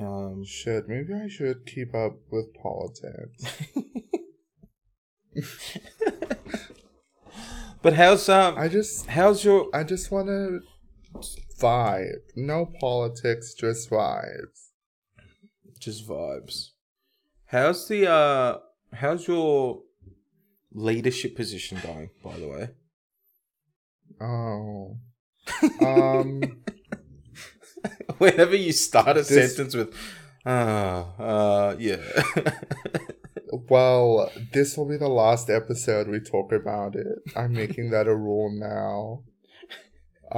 um, shit, maybe I should keep up with politics. but how's um? I just how's your? I just want to vibe. No politics, just vibes just vibes. How's the uh how's your leadership position going, by the way? Oh. Um Whenever you start a this... sentence with Uh, uh, yeah. well, this will be the last episode we talk about it. I'm making that a rule now.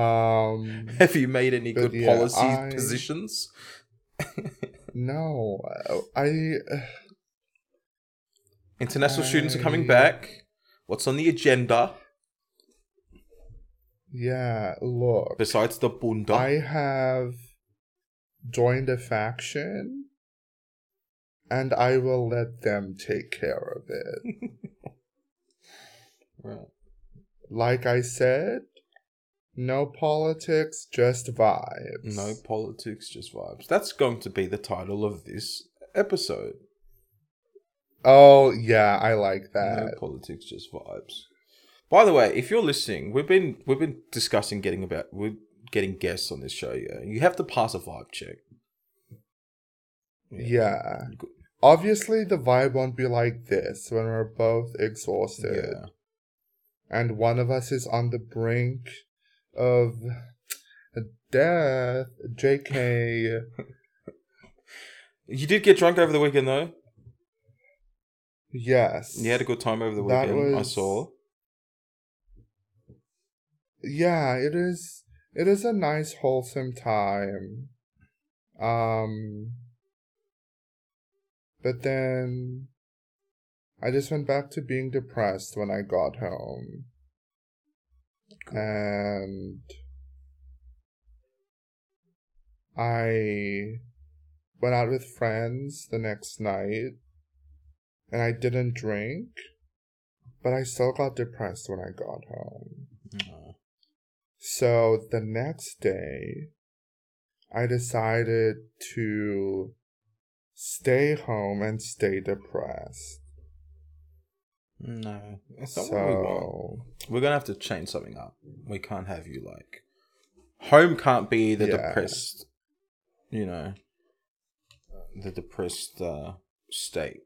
Um, Have you made any good yeah, policy I... positions? no, I. International I... students are coming back. What's on the agenda? Yeah, look. Besides the bunda, I have joined a faction, and I will let them take care of it. right. Like I said, no politics, just vibes. No politics, just vibes. That's going to be the title of this episode. Oh, yeah, I like that. No politics, just vibes. By the way, if you're listening, we've been we've been discussing getting about we're getting guests on this show, yeah. You have to pass a vibe check. Yeah. yeah. Obviously the vibe won't be like this when we're both exhausted. Yeah. And one of us is on the brink of death. JK. you did get drunk over the weekend though. Yes. You had a good time over the weekend, was... I saw. Yeah, it is it is a nice wholesome time. Um but then I just went back to being depressed when I got home. And I went out with friends the next night and I didn't drink, but I still got depressed when I got home. Mm. So the next day, I decided to stay home and stay depressed. No, that's not so, what we want. We're gonna have to change something up. We can't have you like home can't be the yeah. depressed, you know, the depressed uh, state.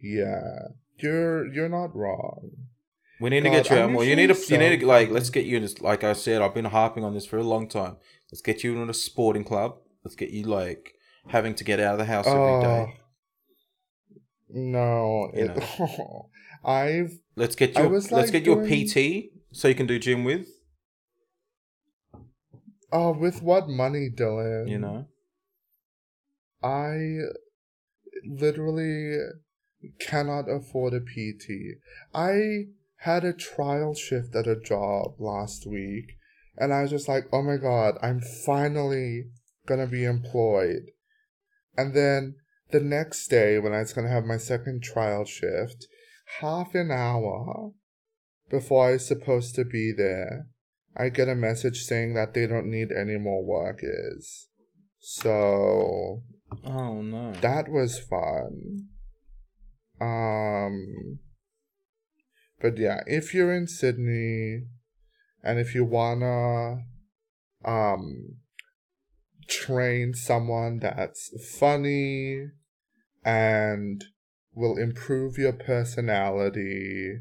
Yeah, you're you're not wrong. We need God, to get you out more. You need to so you need to like let's get you in. This. Like I said, I've been harping on this for a long time. Let's get you in a sporting club. Let's get you like having to get out of the house every uh, day. No, it, I've let's get you. Let's like get doing... you a PT so you can do gym with. Oh, with what money, Dylan? You know, I literally cannot afford a PT. I had a trial shift at a job last week, and I was just like, oh my god, I'm finally gonna be employed. And then the next day, when I was going to have my second trial shift, half an hour before I was supposed to be there, I get a message saying that they don't need any more workers. So. Oh no. That was fun. Um. But yeah, if you're in Sydney and if you wanna um train someone that's funny and will improve your personality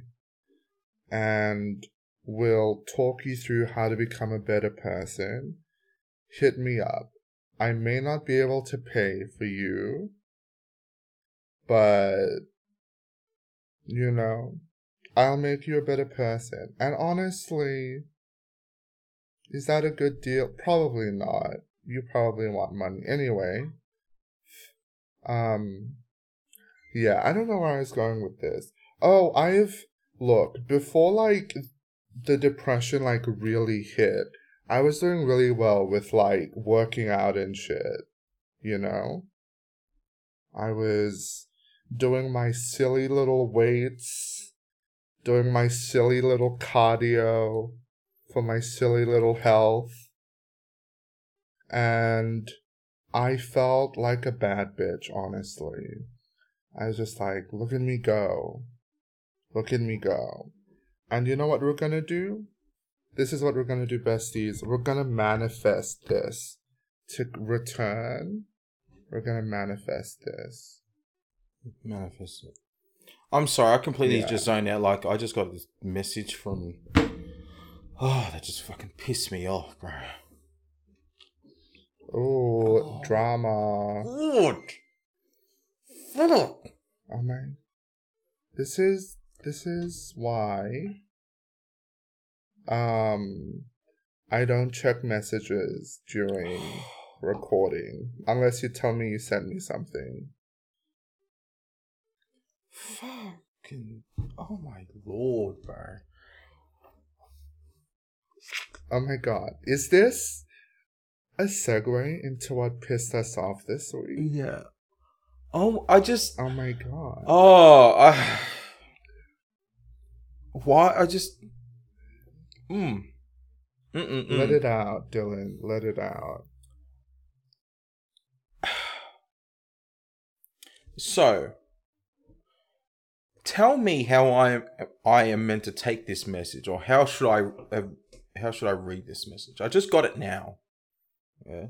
and will talk you through how to become a better person, hit me up. I may not be able to pay for you, but you know, I'll make you a better person. And honestly, is that a good deal? Probably not. You probably want money anyway. Um, yeah, I don't know where I was going with this. Oh, I've look before like the depression like really hit. I was doing really well with like working out and shit. You know, I was doing my silly little weights, doing my silly little cardio for my silly little health. And I felt like a bad bitch, honestly. I was just like, look at me go. Look at me go. And you know what we're gonna do? This is what we're gonna do, besties. We're gonna manifest this to return. We're gonna manifest this. Manifest it. I'm sorry, I completely yeah. just zoned out. Like, I just got this message from. Oh, that just fucking pissed me off, bro. Ooh, oh. drama. What? Fuck. Oh my. This is this is why um I don't check messages during recording unless you tell me you sent me something. Fucking oh my lord, bro. Oh my god. Is this a segue into what pissed us off this week? Yeah. Oh, I just. Oh my god. Oh, I. Why? I just. Mm. Mm-mm-mm. Let it out, Dylan. Let it out. So, tell me how I am, I am meant to take this message, or how should I uh, how should I read this message? I just got it now. Yeah.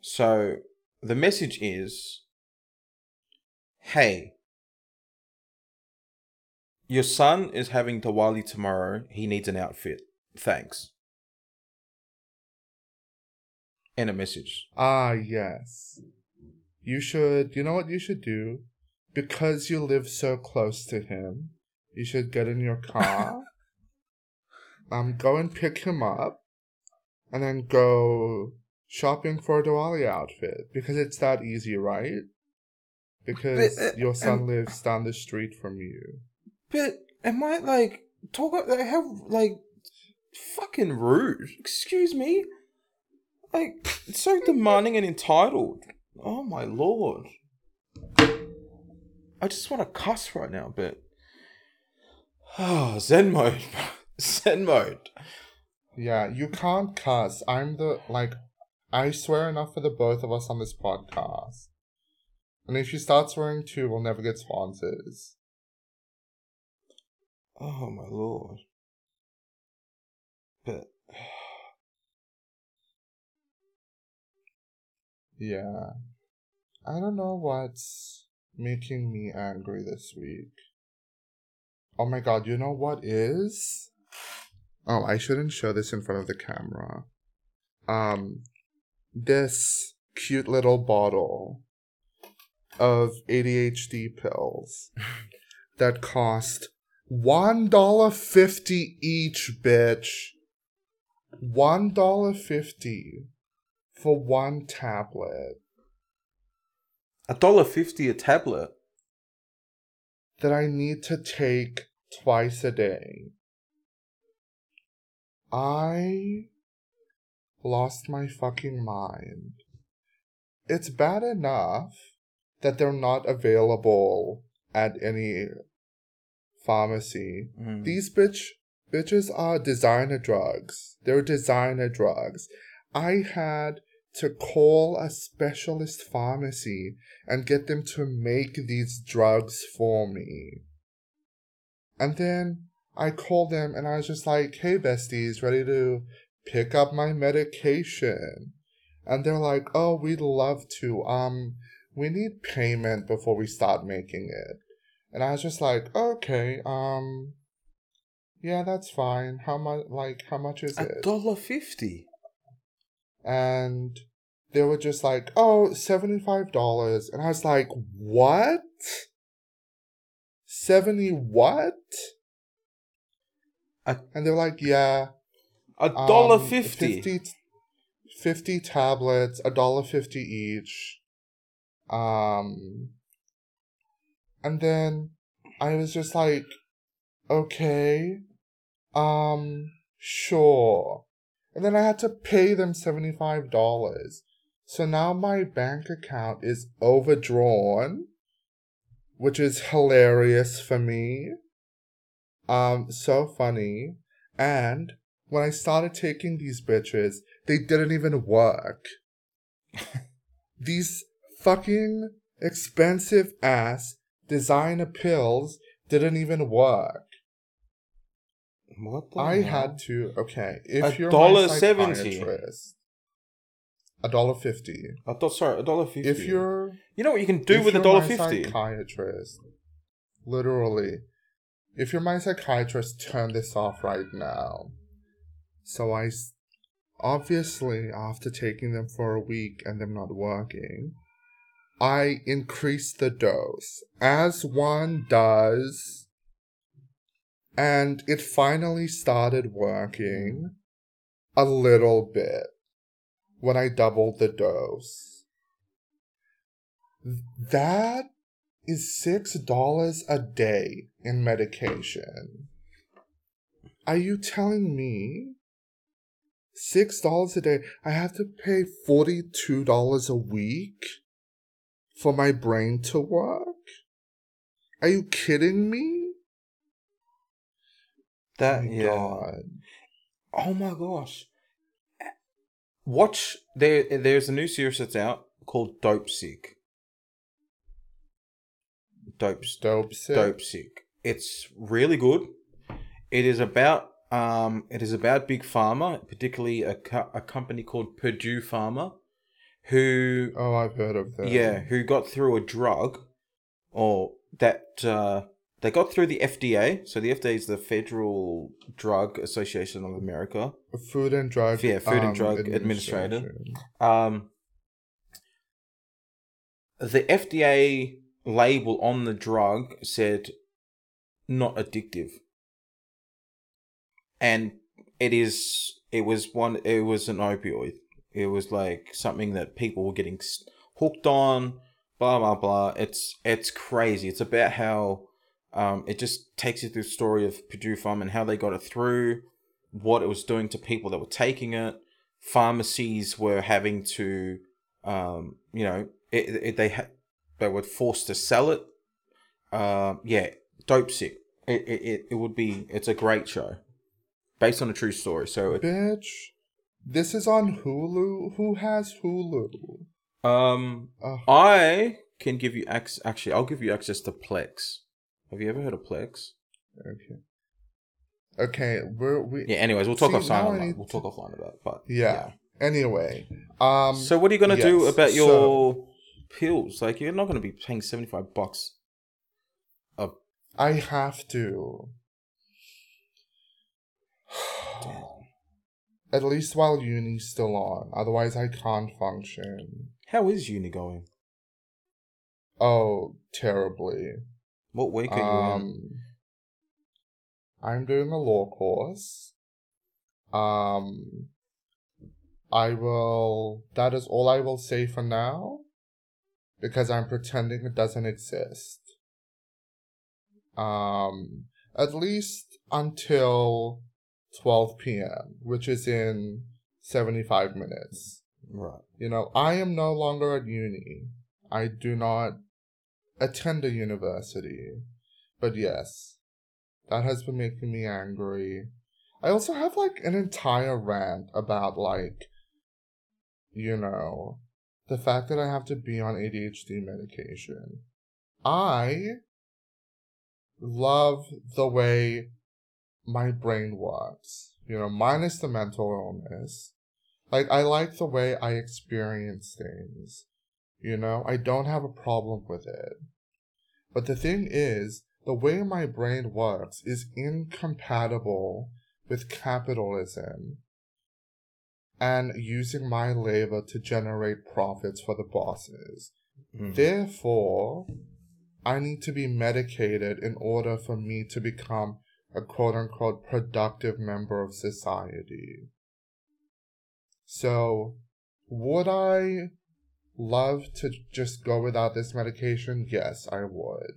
So the message is, "Hey, your son is having Diwali tomorrow. He needs an outfit. Thanks. And a message. Ah, yes. You should, you know what you should do? Because you live so close to him, you should get in your car, um, go and pick him up, and then go shopping for a Diwali outfit. Because it's that easy, right? Because but, uh, your son um, lives down the street from you. But am I like talk like how like fucking rude? Excuse me. Like so demanding and entitled. Oh my lord. I just want to cuss right now, but oh, Zen mode, Zen mode. Yeah, you can't cuss. I'm the like. I swear enough for the both of us on this podcast. And if you start swearing too, we'll never get sponsors. Oh my lord. But yeah. I don't know what's making me angry this week. Oh my god, you know what is? Oh, I shouldn't show this in front of the camera. Um this cute little bottle of ADHD pills that cost one dollar fifty each, bitch. One dollar fifty for one tablet. A dollar fifty a tablet. That I need to take twice a day. I lost my fucking mind. It's bad enough that they're not available at any pharmacy. Mm. These bitch bitches are designer drugs. They're designer drugs. I had to call a specialist pharmacy and get them to make these drugs for me. And then I called them and I was just like, hey, besties, ready to pick up my medication? And they're like, oh, we'd love to. Um, we need payment before we start making it. And I was just like, okay, um, yeah, that's fine. How much? Like, how much is A it? dollar fifty. And they were just like, oh, $75. And I was like, what? 70 what? A, and they're like, yeah. A dollar um, 50. 50. 50 tablets, a dollar 50 each. Um, and then I was just like, okay, um, sure. And then I had to pay them $75. So now my bank account is overdrawn, which is hilarious for me. Um, so funny. And when I started taking these bitches, they didn't even work. these fucking expensive ass designer pills didn't even work. What the I hell? had to okay. If a you're dollar seventy, a dollar fifty. I thought sorry, a dollar fifty. If you're, you know what you can do with a dollar fifty. Psychiatrist, literally. If you're my psychiatrist, turn this off right now. So I, obviously, after taking them for a week and them not working, I increased the dose, as one does, and it finally started working a little bit when I doubled the dose. That is six dollars a day in medication. Are you telling me six dollars a day? I have to pay forty two dollars a week for my brain to work? Are you kidding me? That oh yeah. God. Oh my gosh. Watch there there's a new series that's out called Dopesick. Dope Dope Sick. Dope Sick. It's really good. It is about um it is about big pharma, particularly a, co- a company called Purdue Pharma who Oh, I've heard of that. Yeah, who got through a drug or that uh they got through the FDA. So the FDA is the Federal Drug Association of America. Food and Drug. Yeah, Food um, and Drug Administrator. Um, the FDA label on the drug said not addictive. And it is it was one it was an opioid. It was like something that people were getting hooked on, blah blah blah. It's it's crazy. It's about how um, it just takes you through the story of Purdue Farm and how they got it through, what it was doing to people that were taking it. Pharmacies were having to, um, you know, it, it, they had they were forced to sell it. Uh, yeah, Dopesick. It, it it it would be. It's a great show, based on a true story. So, it, bitch, this is on Hulu. Who has Hulu? Um, uh, I can give you access. Actually, I'll give you access to Plex. Have you ever heard of Plex? Okay. Okay, we're we. Yeah. Anyways, we'll talk See, offline. We'll talk offline about. It, but yeah. yeah. Anyway, um. So what are you gonna yes, do about your? So, pills. Like you're not going to be paying seventy five bucks. A I have to. At least while uni's still on. Otherwise, I can't function. How is uni going? Oh, terribly. What week are you um, in? I'm doing a law course. Um, I will. That is all I will say for now because I'm pretending it doesn't exist. Um, at least until 12 p.m., which is in 75 minutes. Right. You know, I am no longer at uni. I do not attend a university. But yes, that has been making me angry. I also have like an entire rant about like, you know, the fact that I have to be on ADHD medication. I love the way my brain works, you know, minus the mental illness. Like, I like the way I experience things, you know, I don't have a problem with it. But the thing is, the way my brain works is incompatible with capitalism and using my labor to generate profits for the bosses. Mm. Therefore, I need to be medicated in order for me to become a quote unquote productive member of society. So, would I love to just go without this medication? Yes, I would.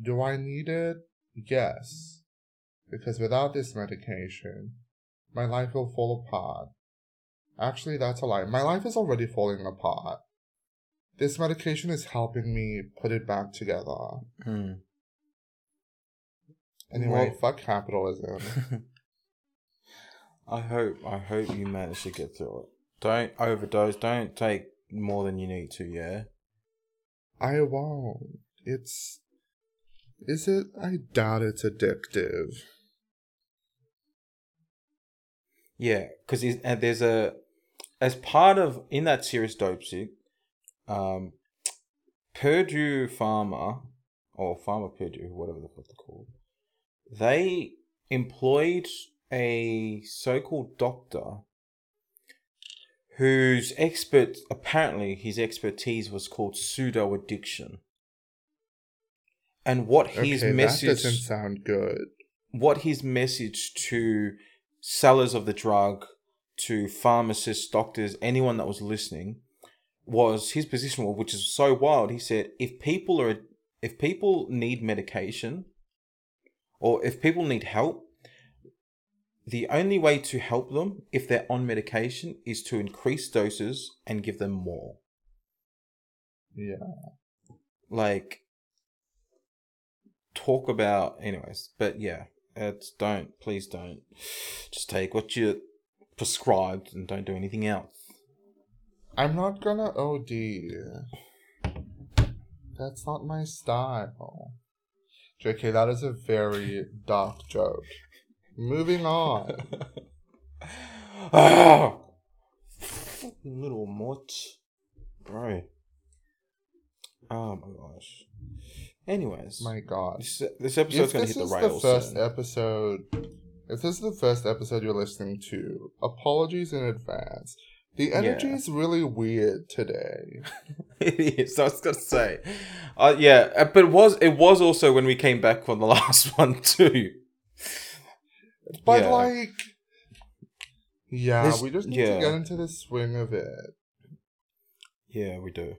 Do I need it? Yes. Because without this medication, my life will fall apart. Actually, that's a lie. My life is already falling apart. This medication is helping me put it back together. Hmm. Anyway, well, fuck capitalism. I hope I hope you manage to get through it. Don't overdose. Don't take more than you need to. Yeah. I won't. It's. Is it? I doubt it's addictive. Yeah, because there's a as part of in that series Dopesick, um, Purdue Pharma or Pharma Purdue, whatever the fuck they're called, they employed a so-called doctor whose expert apparently his expertise was called pseudo addiction. And what his okay, message that doesn't sound good. What his message to sellers of the drug, to pharmacists, doctors, anyone that was listening, was his position, which is so wild. He said, if people are if people need medication, or if people need help, the only way to help them if they're on medication is to increase doses and give them more. Yeah. Like talk about anyways, but yeah, it's don't please don't just take what you prescribed and don't do anything else. I'm not gonna OD. That's not my style. JK, that is a very dark joke. Moving on. ah! Little mutt. Bro. Oh my gosh. Anyways. My god. This, this episode's going to hit the rails. the first soon. episode. If this is the first episode you're listening to, apologies in advance. The energy yeah. is really weird today. it is. I was gonna say, uh, yeah, uh, but it was it was also when we came back from the last one too. But yeah. like, yeah, we just need yeah. to get into the swing of it. Yeah, we do.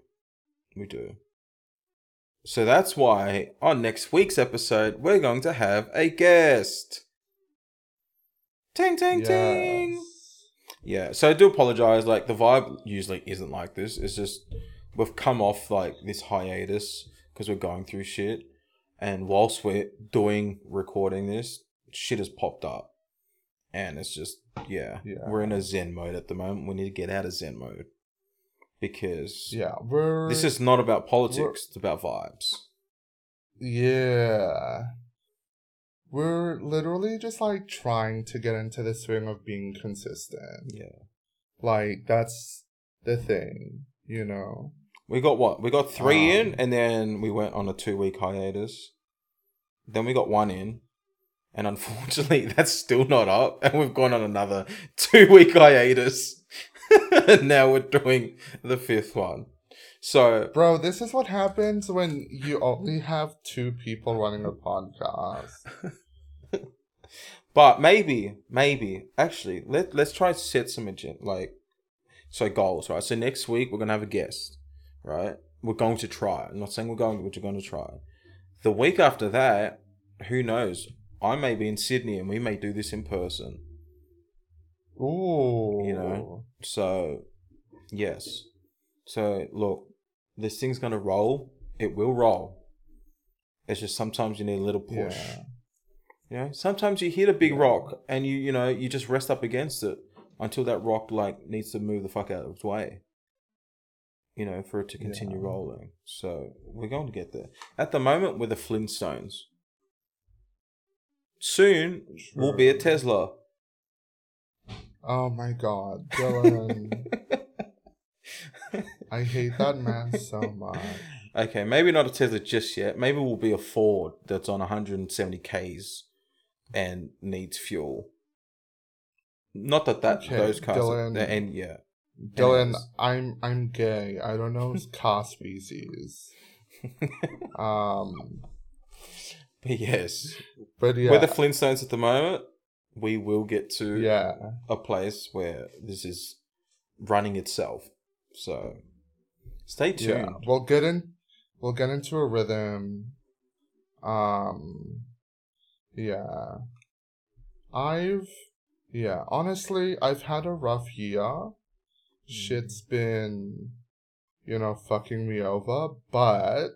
We do. So that's why on next week's episode, we're going to have a guest. Ting, ting, yes. ting. Yeah, so I do apologize. Like, the vibe usually isn't like this. It's just we've come off like this hiatus because we're going through shit. And whilst we're doing recording this, shit has popped up. And it's just, yeah, yeah, we're in a Zen mode at the moment. We need to get out of Zen mode. Because yeah, we're this is not about politics, it's about vibes. Yeah. We're literally just like trying to get into the swing of being consistent. Yeah. Like that's the thing, you know. We got what? We got three um, in and then we went on a two week hiatus. Then we got one in and unfortunately, that's still not up. And we've gone on another two week hiatus. and now we're doing the fifth one. So, bro, this is what happens when you only have two people running a podcast. but maybe, maybe, actually, let let's try to set some agenda, like, so goals, right? So next week we're gonna have a guest, right? We're going to try. I'm not saying we're going, but we're going to try. The week after that, who knows? I may be in Sydney and we may do this in person. Ooh. You know? So, yes. So, look, this thing's going to roll. It will roll. It's just sometimes you need a little push. Yeah. You know, sometimes you hit a big yeah. rock and you, you know, you just rest up against it until that rock, like, needs to move the fuck out of its way. You know, for it to continue yeah. rolling. So, we're going to get there. At the moment, we're the Flintstones soon sure. will be a Tesla. Oh my god, Dylan. I hate that man so much. Okay, maybe not a Tesla just yet. Maybe we'll be a Ford that's on 170 Ks and needs fuel. Not that that okay, those cars Dylan, are, and yeah. Dylan. I'm I'm gay. I don't know car species. um but yes, but yeah, we're the Flintstones at the moment. We will get to yeah a place where this is running itself. So stay tuned. Yeah, we'll get in. We'll get into a rhythm. Um, yeah, I've yeah honestly I've had a rough year. Shit's been, you know, fucking me over, but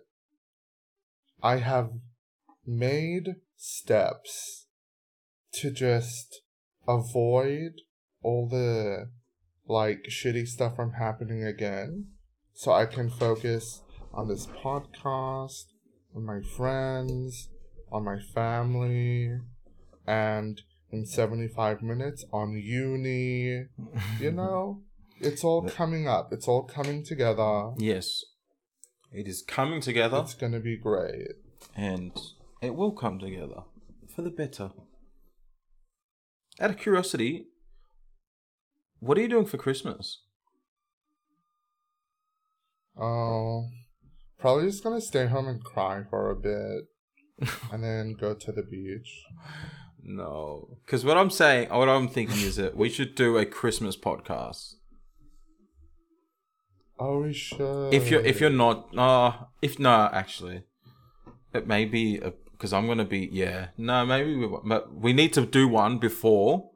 I have made steps to just avoid all the like shitty stuff from happening again so I can focus on this podcast, on my friends, on my family, and in 75 minutes on uni. you know, it's all coming up, it's all coming together. Yes, it is coming together. It's gonna be great. And it will come together for the better. Out of curiosity, what are you doing for Christmas? Oh, probably just gonna stay home and cry for a bit, and then go to the beach. No, because what I'm saying, what I'm thinking is that we should do a Christmas podcast. Oh, we should. If you're if you're not, uh, if no, actually, it may be because I'm gonna be yeah. No, maybe we but we need to do one before,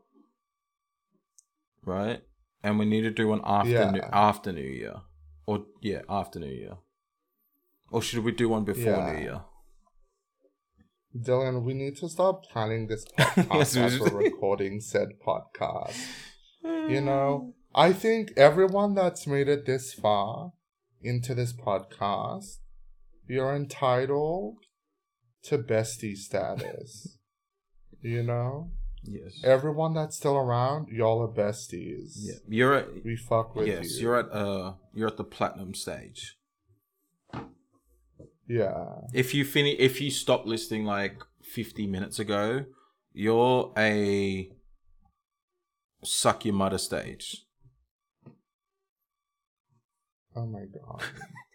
right? And we need to do one after yeah. new, after New Year, or yeah, after New Year, or should we do one before yeah. New Year? Dylan, we need to start planning this podcast yes, recording said podcast. You know, I think everyone that's made it this far into this podcast, you're entitled to bestie status. you know? Yes. Everyone that's still around, y'all are besties. Yeah. You're at we fuck with yes, you. you're at uh you're at the platinum stage. Yeah. If you finish if you stop listening like 50 minutes ago, you're a suck your mother stage. Oh my god.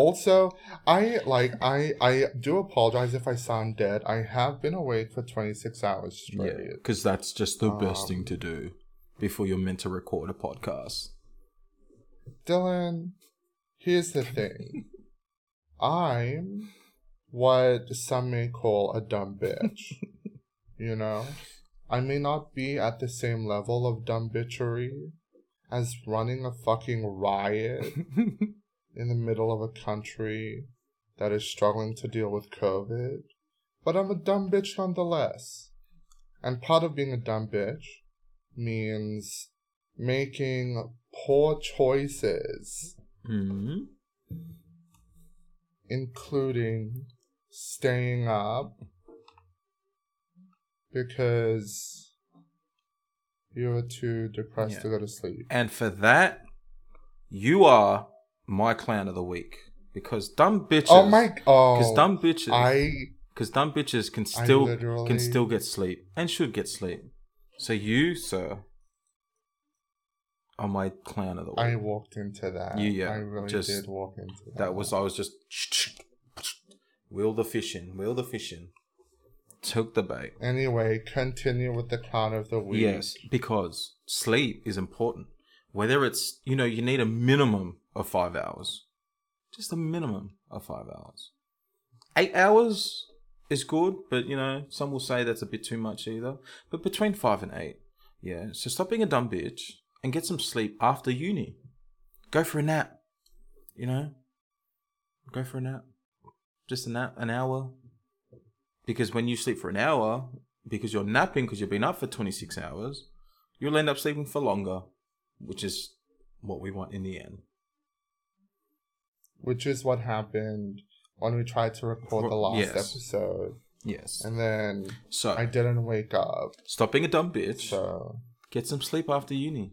also, I like I I do apologize if I sound dead. I have been awake for 26 hours straight. Yeah, cuz that's just the um, best thing to do before you're meant to record a podcast. Dylan, here's the thing. I'm what some may call a dumb bitch. you know? I may not be at the same level of dumb bitchery as running a fucking riot in the middle of a country that is struggling to deal with COVID. But I'm a dumb bitch nonetheless. And part of being a dumb bitch means making poor choices. Mm-hmm. Including staying up because you were too depressed yeah. to go to sleep. And for that, you are my clown of the week because dumb bitches. Oh my! Oh, because dumb bitches. I because dumb bitches can still can still get sleep and should get sleep. So you, sir, are my clown of the week. I walked into that. You, yeah, I really just, did walk into that. That was I was just wheel the fish in, wheel the fish in took the bait. Anyway, continue with the clown of the week. Yes, because sleep is important. Whether it's, you know, you need a minimum of five hours, just a minimum of five hours. Eight hours is good, but, you know, some will say that's a bit too much either. But between five and eight, yeah. So stop being a dumb bitch and get some sleep after uni. Go for a nap, you know? Go for a nap. Just a nap, an hour, because when you sleep for an hour, because you're napping because you've been up for 26 hours, you'll end up sleeping for longer, which is what we want in the end. Which is what happened when we tried to record the last yes. episode. Yes. And then so I didn't wake up. Stop being a dumb bitch. So get some sleep after uni.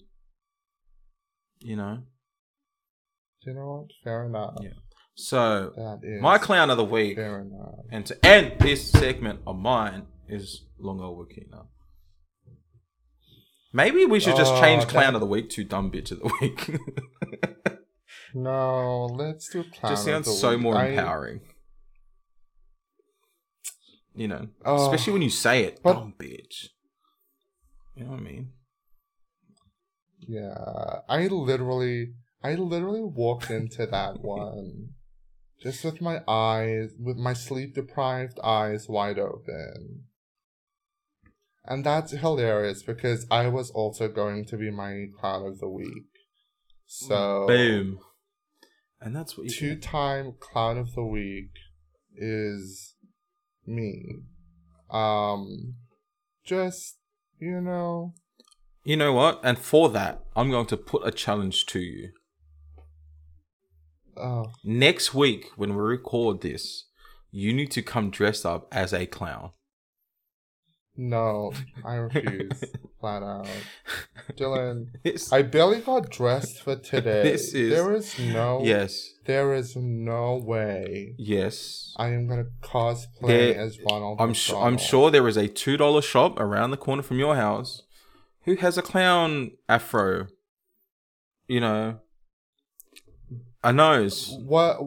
You know. You know what? Fair enough. Yeah. So my clown of the week, Fair enough. and to end this segment of mine is Lungo Wakina. Maybe we should just oh, change oh, clown that... of the week to dumb bitch of the week. no, let's do clown. Just sounds so week. more I... empowering. You know, uh, especially when you say it, but... dumb bitch. You know what I mean? Yeah, I literally, I literally walked into that one just with my eyes, with my sleep deprived eyes wide open. And that's hilarious because I was also going to be my clown of the week. So boom. And that's what two time clown of the week is me. Um just you know You know what? And for that, I'm going to put a challenge to you. Oh. Next week, when we record this, you need to come dressed up as a clown. No, I refuse. flat out. Dylan, it's, I barely got dressed for today. This is, there is no. Yes. There is no way. Yes. I am gonna cosplay there, as Ronald. I'm sure. I'm sure there is a two dollar shop around the corner from your house, who has a clown afro. You know, A nose. What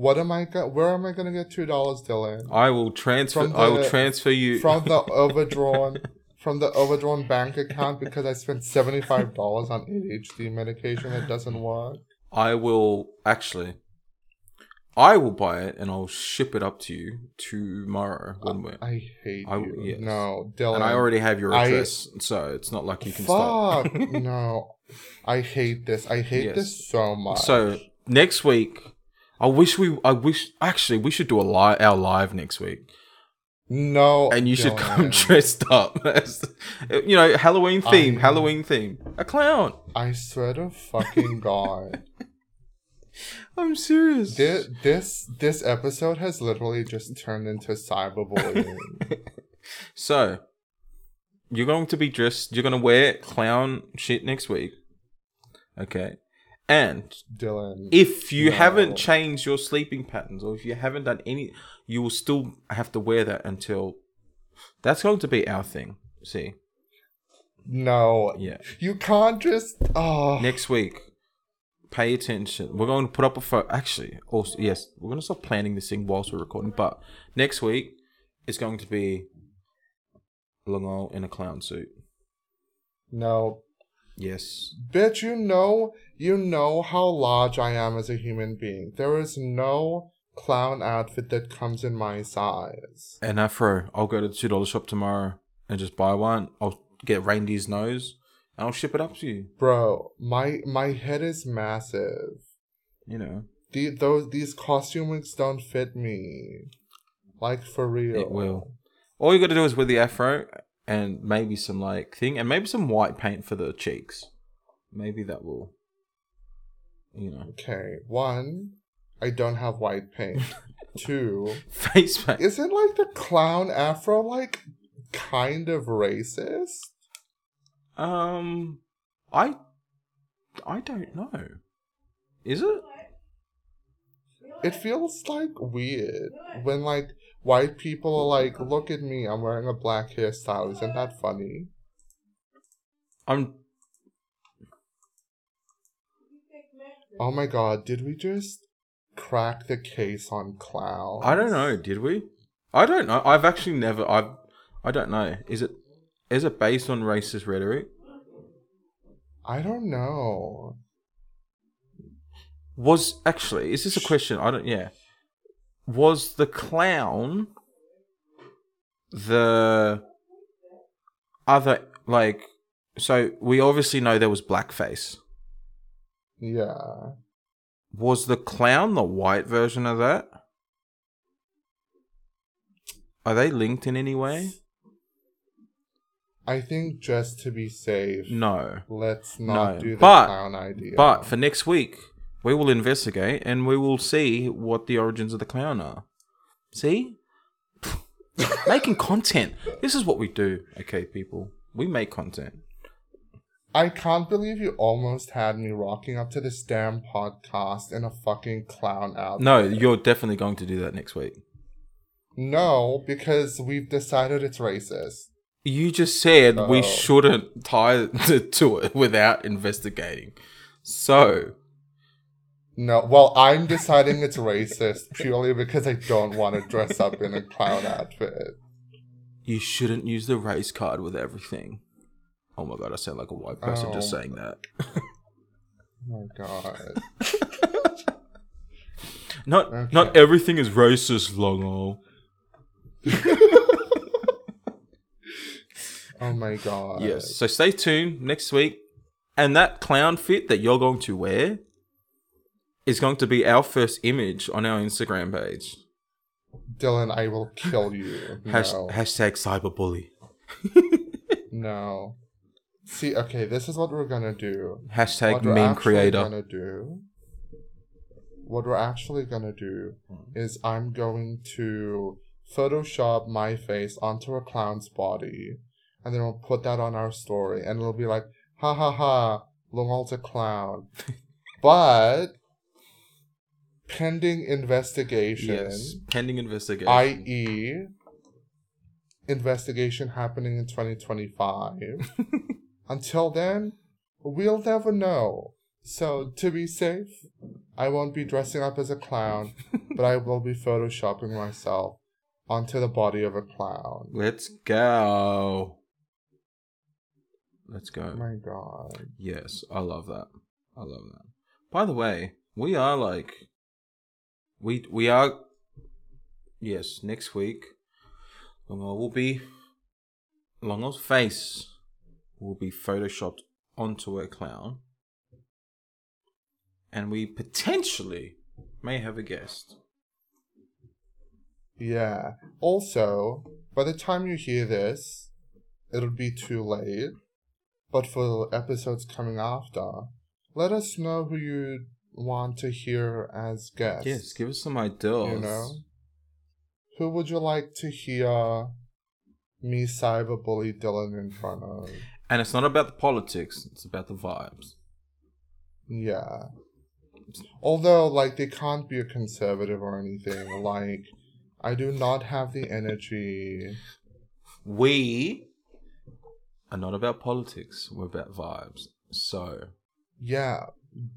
what am I go- where am I gonna get two dollars, Dylan? I will transfer the, I will transfer you from the overdrawn from the overdrawn bank account because I spent seventy five dollars on ADHD medication that doesn't work. I will actually I will buy it and I'll ship it up to you tomorrow when we're. I hate I, you. Yes. No, Dylan. And I already have your address, I, so it's not like you can fuck, stop. no, I hate this. I hate yes. this so much. So next week, I wish we. I wish actually we should do a live our live next week. No, and you should come dressed up. you know, Halloween theme. I, Halloween theme. A clown. I swear to fucking god. I'm serious. This, this this episode has literally just turned into cyberbullying. so, you're going to be dressed. You're going to wear clown shit next week. Okay. And Dylan, if you no. haven't changed your sleeping patterns or if you haven't done any, you will still have to wear that until. That's going to be our thing. See. No. Yeah. You can't just. Oh. Next week, pay attention. We're going to put up a photo. Actually, also yes, we're going to start planning this thing whilst we're recording. But next week it's going to be Longo in a clown suit. No. Yes. Bet you know, you know how large I am as a human being. There is no clown outfit that comes in my size. An afro. I'll go to the two dollar shop tomorrow and just buy one. I'll get reindeer's nose and I'll ship it up to you. Bro, my my head is massive. You know. The, those these costume wigs don't fit me. Like for real. It will. All you gotta do is wear the afro and maybe some like thing and maybe some white paint for the cheeks. Maybe that will you know. Okay. One, I don't have white paint. Two, face paint. Isn't like the clown afro like kind of racist? Um, I, I don't know. Is it? It feels like weird when like white people are like, "Look at me, I'm wearing a black hairstyle." Isn't that funny? I'm. Oh my god! Did we just crack the case on clown? I don't know. Did we? I don't know. I've actually never. I've. I don't know. Is it is it based on racist rhetoric? I don't know. Was actually is this a question? I don't. Yeah. Was the clown the other like? So we obviously know there was blackface. Yeah. Was the clown the white version of that? Are they linked in any way? I think just to be safe, no, let's not no. do the but, clown idea. But for next week, we will investigate and we will see what the origins of the clown are. See, making content. This is what we do. Okay, people, we make content. I can't believe you almost had me rocking up to this damn podcast in a fucking clown outfit. No, you're definitely going to do that next week. No, because we've decided it's racist. You just said we shouldn't tie to it without investigating. So. No, well, I'm deciding it's racist purely because I don't want to dress up in a clown outfit. You shouldn't use the race card with everything. Oh my god, I sound like a white person oh. just saying that. oh my god. not okay. not everything is racist, Longo. Oh my god. Yes. So stay tuned next week. And that clown fit that you're going to wear is going to be our first image on our Instagram page. Dylan, I will kill you. Has- no. Hashtag cyberbully. no. See, okay, this is what we're gonna do. Hashtag what meme creator. Gonna do. What we're actually gonna do hmm. is I'm going to Photoshop my face onto a clown's body and then we'll put that on our story, and it'll be like, ha ha ha, Lungal's a clown. but pending investigation. Yes, pending investigation. I.e., investigation happening in 2025. Until then, we'll never know. So to be safe, I won't be dressing up as a clown, but I will be photoshopping myself onto the body of a clown. Let's go. Let's go. Oh my god. Yes, I love that. I love that. By the way, we are like we we are yes, next week Longo will be Longo's face will be photoshopped onto a clown. And we potentially may have a guest. Yeah. Also, by the time you hear this, it'll be too late. But for episodes coming after, let us know who you want to hear as guests. Yes, give us some ideas. You know? Who would you like to hear me cyberbully Dylan in front of? And it's not about the politics, it's about the vibes. Yeah. Although, like, they can't be a conservative or anything. like, I do not have the energy. We are not about politics, we're about vibes. So. Yeah,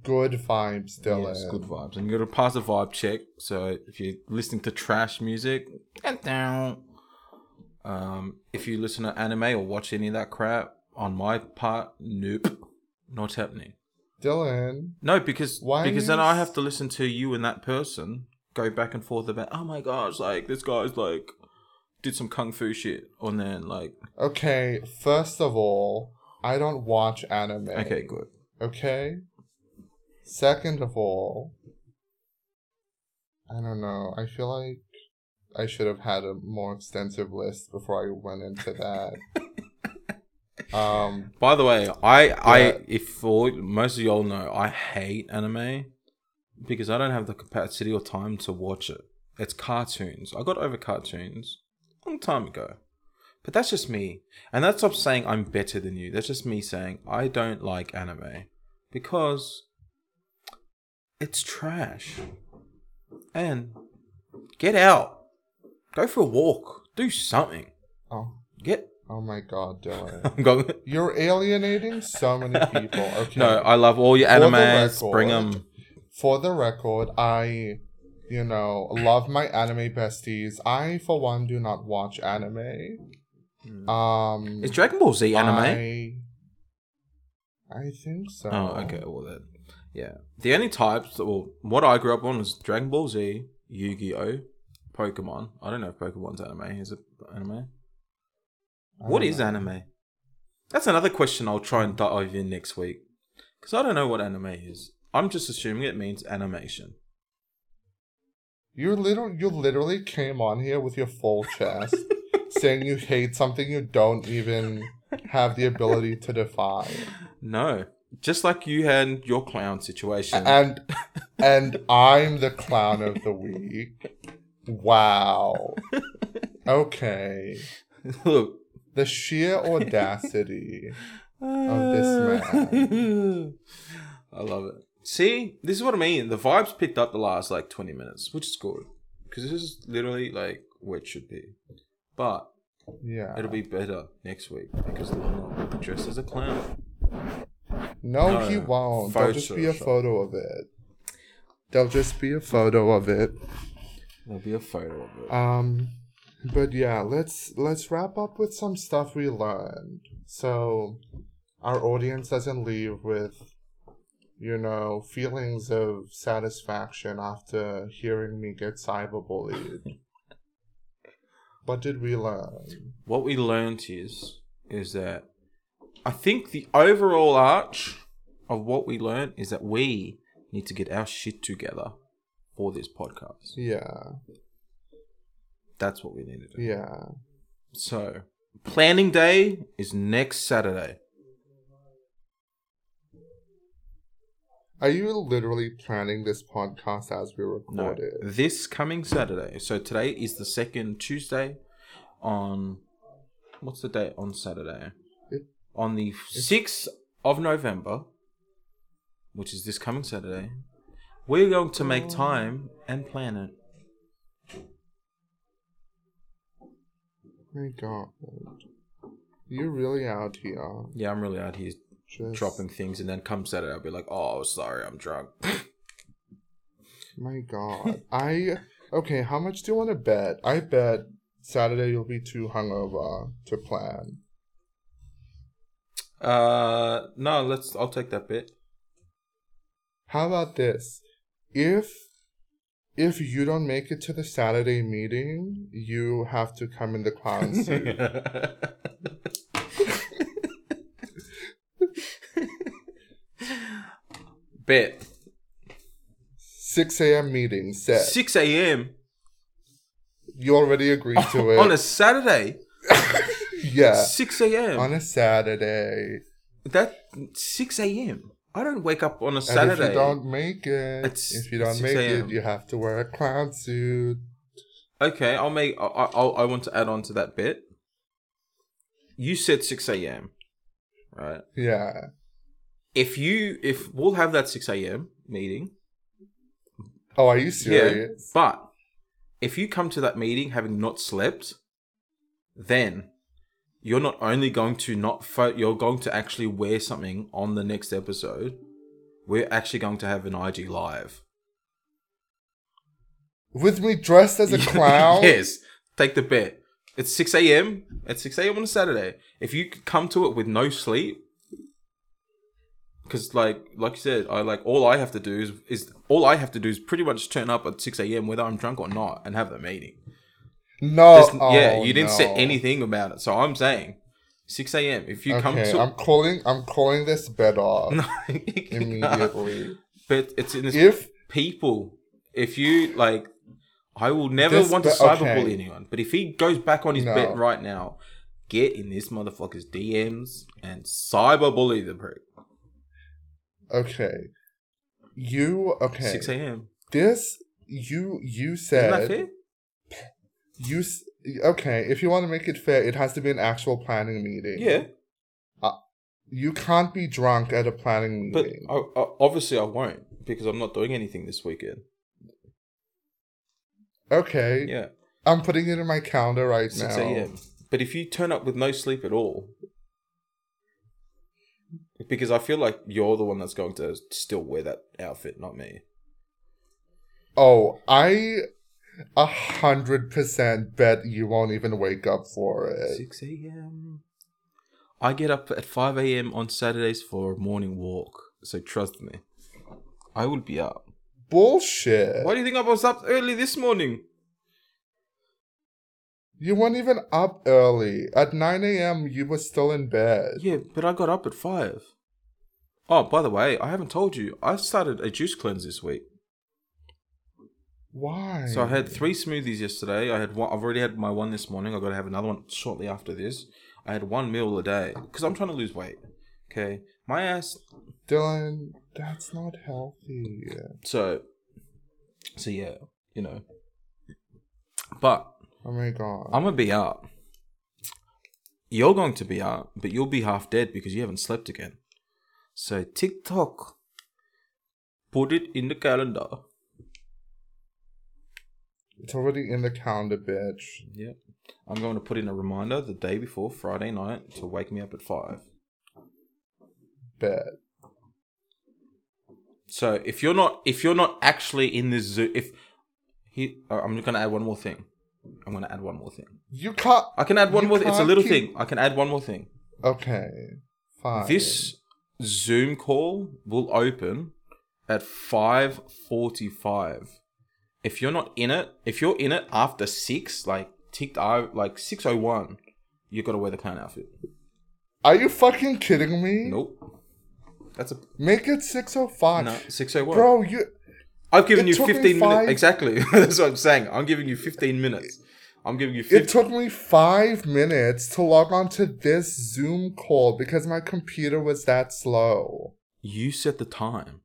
good vibes, Dylan. Yes, good vibes. And you gotta pass a vibe check. So if you're listening to trash music, get down. Um, if you listen to anime or watch any of that crap, on my part, nope, not happening. Dylan. No, because Why because then I have to listen to you and that person go back and forth about, oh my gosh, like this guy's like did some kung fu shit, and then like. Okay, first of all, I don't watch anime. Okay, good. Okay. Second of all, I don't know. I feel like I should have had a more extensive list before I went into that. Um, By the way, I yeah. I if for most of y'all know, I hate anime because I don't have the capacity or time to watch it. It's cartoons. I got over cartoons a long time ago. But that's just me. And that's not saying I'm better than you. That's just me saying I don't like anime because it's trash. And get out. Go for a walk. Do something. Oh. Get Oh my god, Dylan. You're alienating so many people. Okay. No, I love all your animes. Record, Bring them. For the record, I, you know, love my anime besties. I, for one, do not watch anime. Hmm. Um, Is Dragon Ball Z anime? I, I think so. Oh, okay. Well, then, yeah. The only types, well, what I grew up on was Dragon Ball Z, Yu Gi Oh, Pokemon. I don't know if Pokemon's anime. Is it anime? What is anime? That's another question I'll try and dive in next week. Because I don't know what anime is. I'm just assuming it means animation. You literally, you literally came on here with your full chest, saying you hate something you don't even have the ability to define. No, just like you had your clown situation, and and I'm the clown of the week. Wow. Okay. Look, the sheer audacity of this man. I love it. See, this is what I mean. The vibes picked up the last like 20 minutes, which is good. Because this is literally like where it should be. But yeah, it'll be better next week because Lana will be dressed as a clown. No, no he won't. There'll just be a shot. photo of it. There'll just be a photo of it. There'll be a photo of it. Um, but yeah, let's let's wrap up with some stuff we learned. So our audience doesn't leave with you know, feelings of satisfaction after hearing me get cyberbullied. what did we learn? What we learned is is that I think the overall arch of what we learned is that we need to get our shit together for this podcast. Yeah. That's what we need to do. Yeah. So, planning day is next Saturday. Are you literally planning this podcast as we record no, it? This coming Saturday. So today is the second Tuesday. On what's the date on Saturday? It, on the sixth of November, which is this coming Saturday, we're going to make oh. time and plan it. My God, you're really out here. Yeah, I'm really out here Just... dropping things, and then come Saturday, I'll be like, "Oh, sorry, I'm drunk." My God, I okay. How much do you want to bet? I bet Saturday you'll be too hungover to plan. Uh, no, let's. I'll take that bet. How about this? If if you don't make it to the Saturday meeting, you have to come in the clown suit. Bet. 6 a.m. meeting set. 6 a.m. You already agreed to it. On a Saturday? yeah. 6 a.m. On a Saturday. That 6 a.m. I don't wake up on a Saturday. And if you don't make it, if you don't make it, you have to wear a clown suit. Okay, I'll make. I, I, I want to add on to that bit. You said six a.m. Right. Yeah. If you if we'll have that six a.m. meeting. Oh, are you serious? Yeah, but if you come to that meeting having not slept, then you're not only going to not fo- you're going to actually wear something on the next episode. We're actually going to have an IG live with me dressed as a clown. yes, take the bet. It's six a.m. At six a.m. on a Saturday. If you come to it with no sleep, because like like you said, I like all I have to do is is all I have to do is pretty much turn up at six a.m. whether I'm drunk or not and have the meeting. No, oh, yeah, you didn't no. say anything about it. So I'm saying 6 a.m. If you okay, come to, I'm calling. I'm calling this bed off no, immediately. But it's in this if people. If you like, I will never this want to cyberbully okay. anyone. But if he goes back on his no. bet right now, get in this motherfucker's DMs and cyberbully the prick. Okay, you okay? 6 a.m. This you you said you okay? If you want to make it fair, it has to be an actual planning meeting. Yeah. Uh, you can't be drunk at a planning meeting. But uh, obviously, I won't because I'm not doing anything this weekend. Okay. Yeah. I'm putting it in my calendar right 6 now. 6 a.m. But if you turn up with no sleep at all, because I feel like you're the one that's going to still wear that outfit, not me. Oh, I a hundred percent bet you won't even wake up for it. 6 a.m. I get up at 5 a.m. on Saturdays for a morning walk, so trust me, I will be up. Bullshit. Why do you think I was up early this morning? You weren't even up early. At 9 a.m., you were still in bed. Yeah, but I got up at 5. Oh, by the way, I haven't told you, I started a juice cleanse this week. Why? So I had three smoothies yesterday. I had one. I've already had my one this morning. I've got to have another one shortly after this. I had one meal a day because I'm trying to lose weight. Okay, my ass. Dylan, that's not healthy. So, so yeah, you know. But oh my god, I'm gonna be up. You're going to be up, but you'll be half dead because you haven't slept again. So TikTok, put it in the calendar. It's already in the calendar, bitch. Yep. I'm going to put in a reminder the day before Friday night to wake me up at five. Bet. So if you're not if you're not actually in this zoo, if he, uh, I'm going to add one more thing. I'm going to add one more thing. You can't. I can add one more. Th- it's a little keep... thing. I can add one more thing. Okay. Fine. This Zoom call will open at five forty-five if you're not in it, if you're in it after six, like ticked out like six oh one, you gotta wear the clown outfit. Are you fucking kidding me? Nope. That's a make it six oh five. No, six oh one. Bro, you. I've given you fifteen minutes. Exactly. That's what I'm saying. I'm giving you fifteen minutes. I'm giving you. 15. It took me five minutes to log on to this Zoom call because my computer was that slow. You set the time.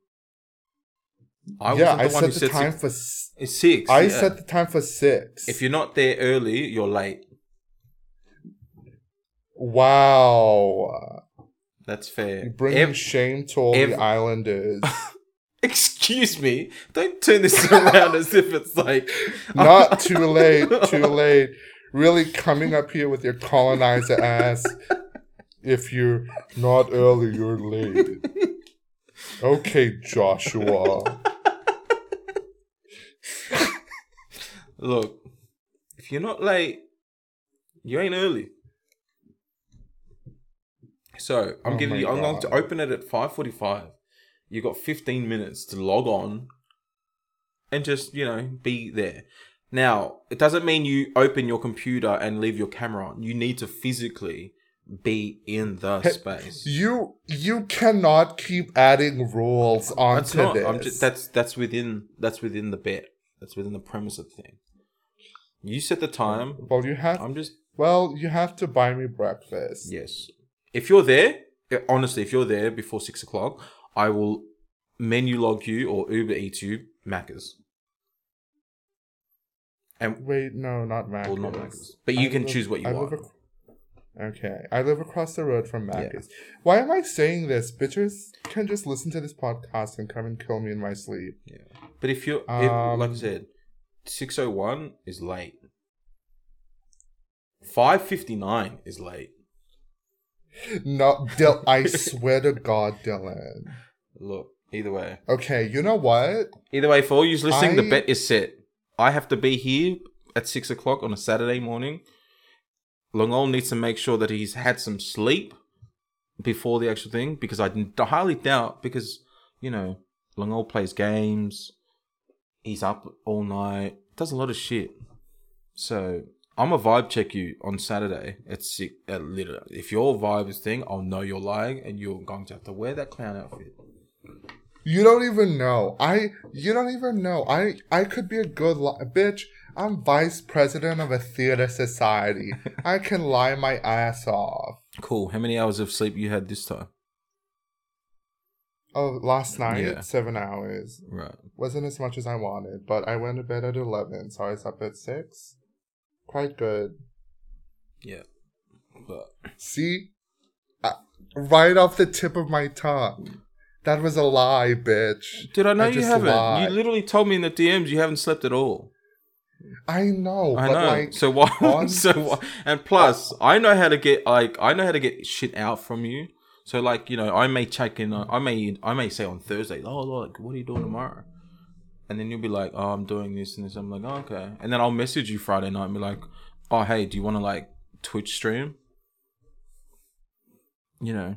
I yeah, I set the time six. for it's six. I yeah. set the time for six. If you're not there early, you're late. Wow, that's fair. Bringing Ev- shame to all Ev- the islanders. Excuse me. Don't turn this around as if it's like not too late. Too late. Really coming up here with your colonizer ass if you're not early, you're late. okay, Joshua. Look, if you're not late, you ain't early. So I'm oh giving you. I'm going to open it at five forty-five. You got fifteen minutes to log on, and just you know be there. Now it doesn't mean you open your computer and leave your camera on. You need to physically be in the space. You you cannot keep adding rules onto that's not, this. Just, that's that's within that's within the bet. That's within the premise of the thing. You set the time. Well, you have. I'm just. Well, you have to buy me breakfast. Yes. If you're there, honestly, if you're there before six o'clock, I will Menulog you or Uber Eats you Macca's. And wait, no, not Macca's. Well, not Macca's. But you I can live, choose what you I want. Ac- okay, I live across the road from Macca's. Yeah. Why am I saying this? Bitches can just listen to this podcast and come and kill me in my sleep. Yeah, but if you're, um, if, like I said, six oh one is late. Five fifty nine is late. No, Dil- I swear to God, Dylan. Look, either way. Okay, you know what? Either way, for all you listening, I... the bet is set. I have to be here at six o'clock on a Saturday morning. Longol needs to make sure that he's had some sleep before the actual thing because I highly doubt because you know Longol plays games, he's up all night, does a lot of shit. So I'm a vibe check you on Saturday at six. At literally, if your vibe is thing, I'll know you're lying, and you're going to have to wear that clown outfit. You don't even know. I. You don't even know. I. I could be a good li- bitch. I'm vice president of a theater society. I can lie my ass off. Cool. How many hours of sleep you had this time? Oh, last night, yeah. seven hours. Right. Wasn't as much as I wanted, but I went to bed at 11, so I was up at 6 quite good. Yeah. But see, uh, right off the tip of my tongue. That was a lie, bitch. Did I know I you haven't? Lied. You literally told me in the DMs you haven't slept at all. I know. I know. Like, so why? So why? And plus, I know how to get like I know how to get shit out from you. So like you know, I may check in. I may I may say on Thursday, oh like, what are you doing tomorrow? and then you'll be like, "Oh, I'm doing this and this." I'm like, oh, "Okay," and then I'll message you Friday night and be like, "Oh, hey, do you want to like Twitch stream?" You know.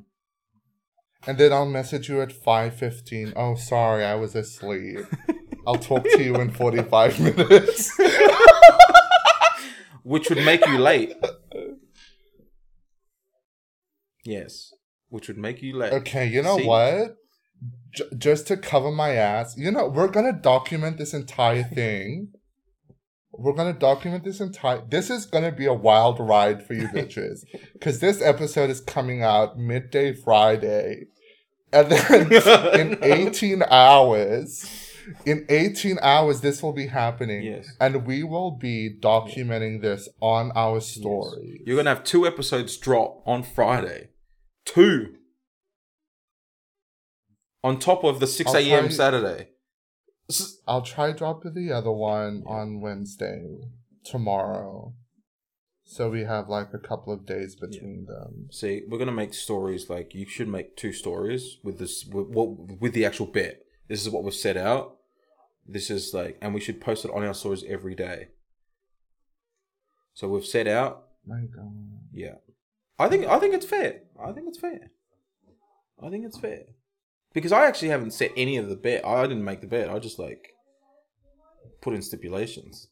And then I'll message you at five fifteen. Oh, sorry, I was asleep. I'll talk to you in forty five minutes. Which would make you late. Yes, which would make you late. Okay, you know See? what? j- just to cover my ass, you know, we're gonna document this entire thing. We're gonna document this entire. This is gonna be a wild ride for you bitches, because this episode is coming out midday Friday, and then in eighteen hours, in 18 hours this will be happening yes. and we will be documenting this on our story yes. you're gonna have two episodes drop on friday two on top of the 6 a.m. Saturday. I'll try drop the other one on Wednesday tomorrow. So we have like a couple of days between yeah. them. See, we're gonna make stories like you should make two stories with this with, with the actual bit. This is what we've set out. This is like, and we should post it on our stories every day. So we've set out. My God. Yeah, I think I think it's fair. I think it's fair. I think it's fair because I actually haven't set any of the bet. I didn't make the bet. I just like put in stipulations,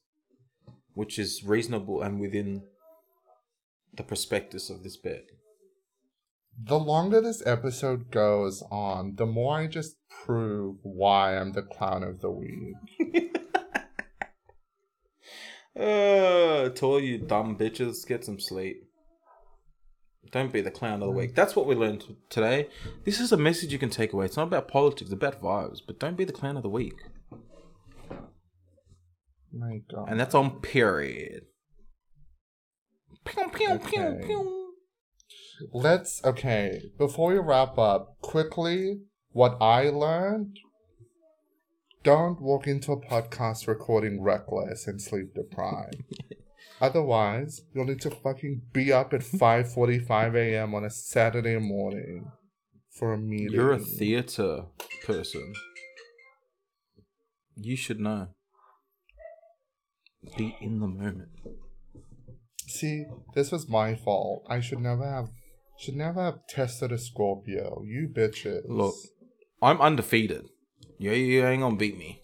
which is reasonable and within the prospectus of this bet. The longer this episode goes on, the more I just prove why I'm the clown of the week. uh, to all you dumb bitches, get some sleep. Don't be the clown of the mm. week. That's what we learned today. This is a message you can take away. It's not about politics, it's about vibes. But don't be the clown of the week. My God. And that's on period. Pew, pew, okay. pew, pew. Let's okay. Before we wrap up, quickly, what I learned. Don't walk into a podcast recording reckless and sleep deprived. Otherwise, you'll need to fucking be up at 5:45 a.m. on a Saturday morning for a meeting. You're a theater person. You should know. Be in the moment. See, this was my fault. I should never have should never have tested a Scorpio. You bitches. Look, I'm undefeated. You, you ain't gonna beat me.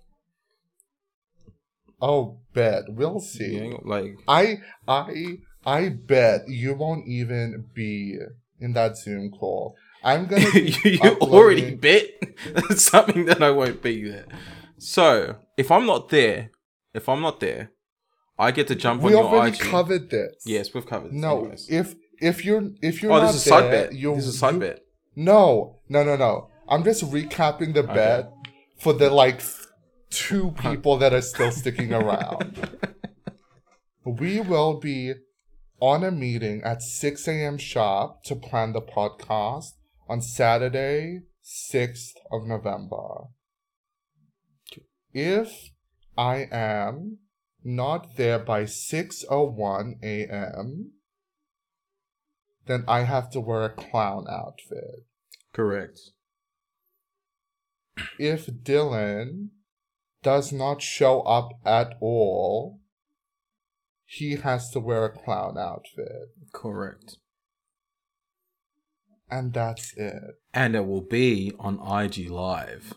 Oh, bet we'll see. like I, I, I bet you won't even be in that Zoom call. I'm gonna. you, you already bet something that I won't be there. So if I'm not there, if I'm not there, I get to jump we on your IG. We already covered this. Yes, we've covered. This no, anyways. if if you're if you're oh, not this is there, side bet. This is a side you, bet. No, no, no, no. I'm just recapping the okay. bet for the like two people that are still sticking around. we will be on a meeting at 6 a.m. sharp to plan the podcast on Saturday, 6th of November. If I am not there by 6:01 a.m., then I have to wear a clown outfit. Correct. If Dylan does not show up at all, he has to wear a clown outfit. Correct. And that's it. And it will be on IG Live.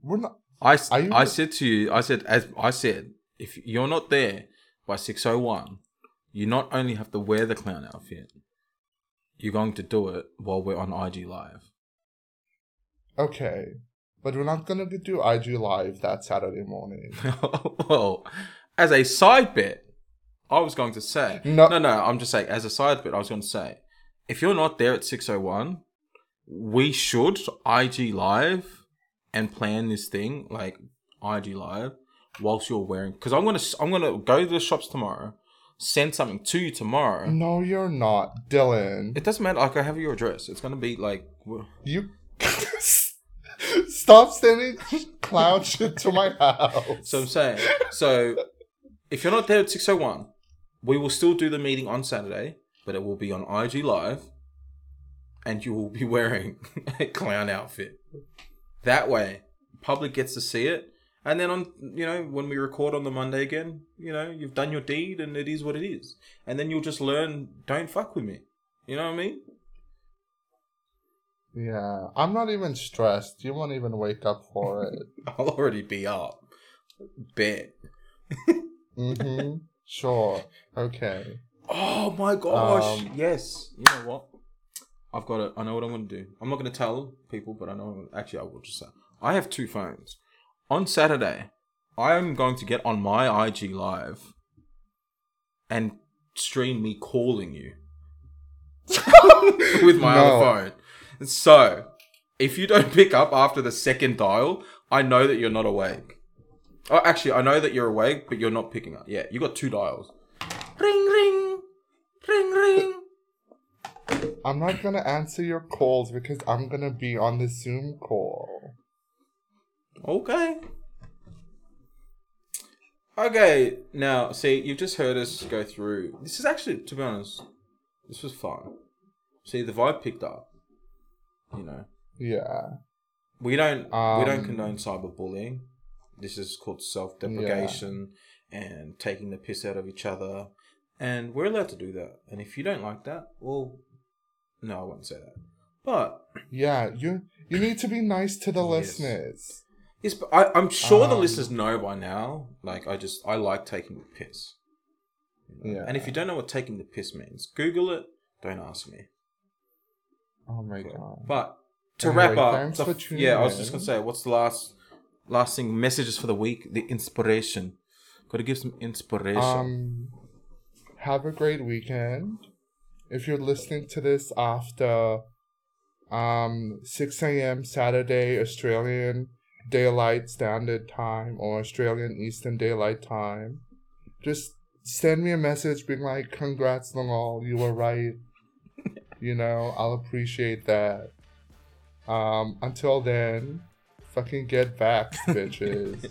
We're not. I, I said to you, I said, as I said, if you're not there by 6.01, you not only have to wear the clown outfit, you're going to do it while we're on IG Live. Okay. But we're not going to do IG Live that Saturday morning. well, as a side bit, I was going to say. No. no, no, I'm just saying, as a side bit, I was going to say, if you're not there at 6.01, we should IG Live and plan this thing, like IG Live, whilst you're wearing. Because I'm going to I'm gonna go to the shops tomorrow, send something to you tomorrow. No, you're not, Dylan. It doesn't matter. Like, I have your address. It's going to be like. You. Stop sending clown shit to my house. So I'm saying, so if you're not there at 601, we will still do the meeting on Saturday, but it will be on IG Live, and you will be wearing a clown outfit. That way, public gets to see it, and then on you know when we record on the Monday again, you know you've done your deed, and it is what it is, and then you'll just learn. Don't fuck with me. You know what I mean? Yeah, I'm not even stressed. You won't even wake up for it. I'll already be up. Bit. mm-hmm. Sure. Okay. Oh my gosh. Um, yes. You know what? I've got it. I know what I'm going to do. I'm not going to tell people, but I know. Actually, I will just say. I have two phones. On Saturday, I am going to get on my IG Live and stream me calling you with my no. other phone. So, if you don't pick up after the second dial, I know that you're not awake. Oh, actually, I know that you're awake, but you're not picking up. Yeah, you got two dials. Ring, ring, ring, ring. I'm not gonna answer your calls because I'm gonna be on the Zoom call. Okay. Okay, now see, you've just heard us go through. This is actually, to be honest, this was fun. See, the vibe picked up. You know. Yeah. We don't um, we don't um, condone cyberbullying. This is called self deprecation yeah. and taking the piss out of each other. And we're allowed to do that. And if you don't like that, well no, I won't say that. But Yeah, you you need to be nice to the yes. listeners. Yes, but I, I'm sure um, the listeners know by now. Like I just I like taking the piss. Yeah. And if you don't know what taking the piss means, Google it. Don't ask me. Oh my god! But to anyway, wrap up, the, yeah, I was just gonna say, what's the last last thing? Messages for the week. The inspiration. Got to give some inspiration. Um, have a great weekend. If you're listening to this after um 6 a.m. Saturday Australian Daylight Standard Time or Australian Eastern Daylight Time, just send me a message being like, "Congrats, Longal, you were right." You know, I'll appreciate that. Um, until then, fucking get back, bitches.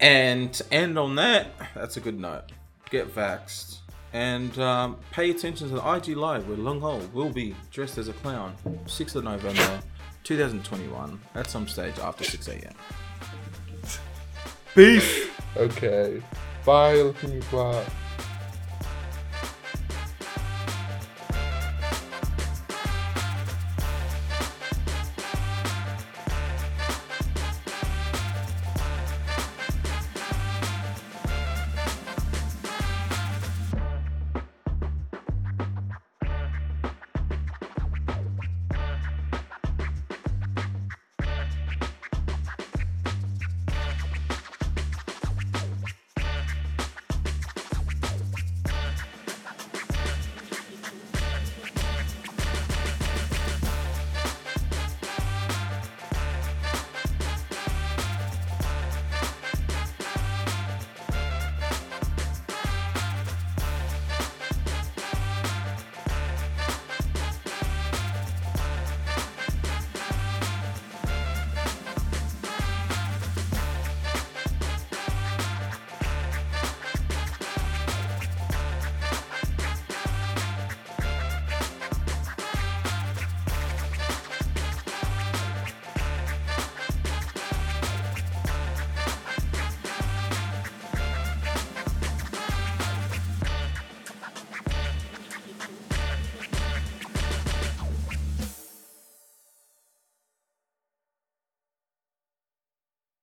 And to end on that, that's a good note. Get vaxxed. And um, pay attention to the IG Live where Long Ho will be dressed as a clown. 6th of November, 2021, at some stage after 6 a.m. Peace. Okay. Bye, looking flat.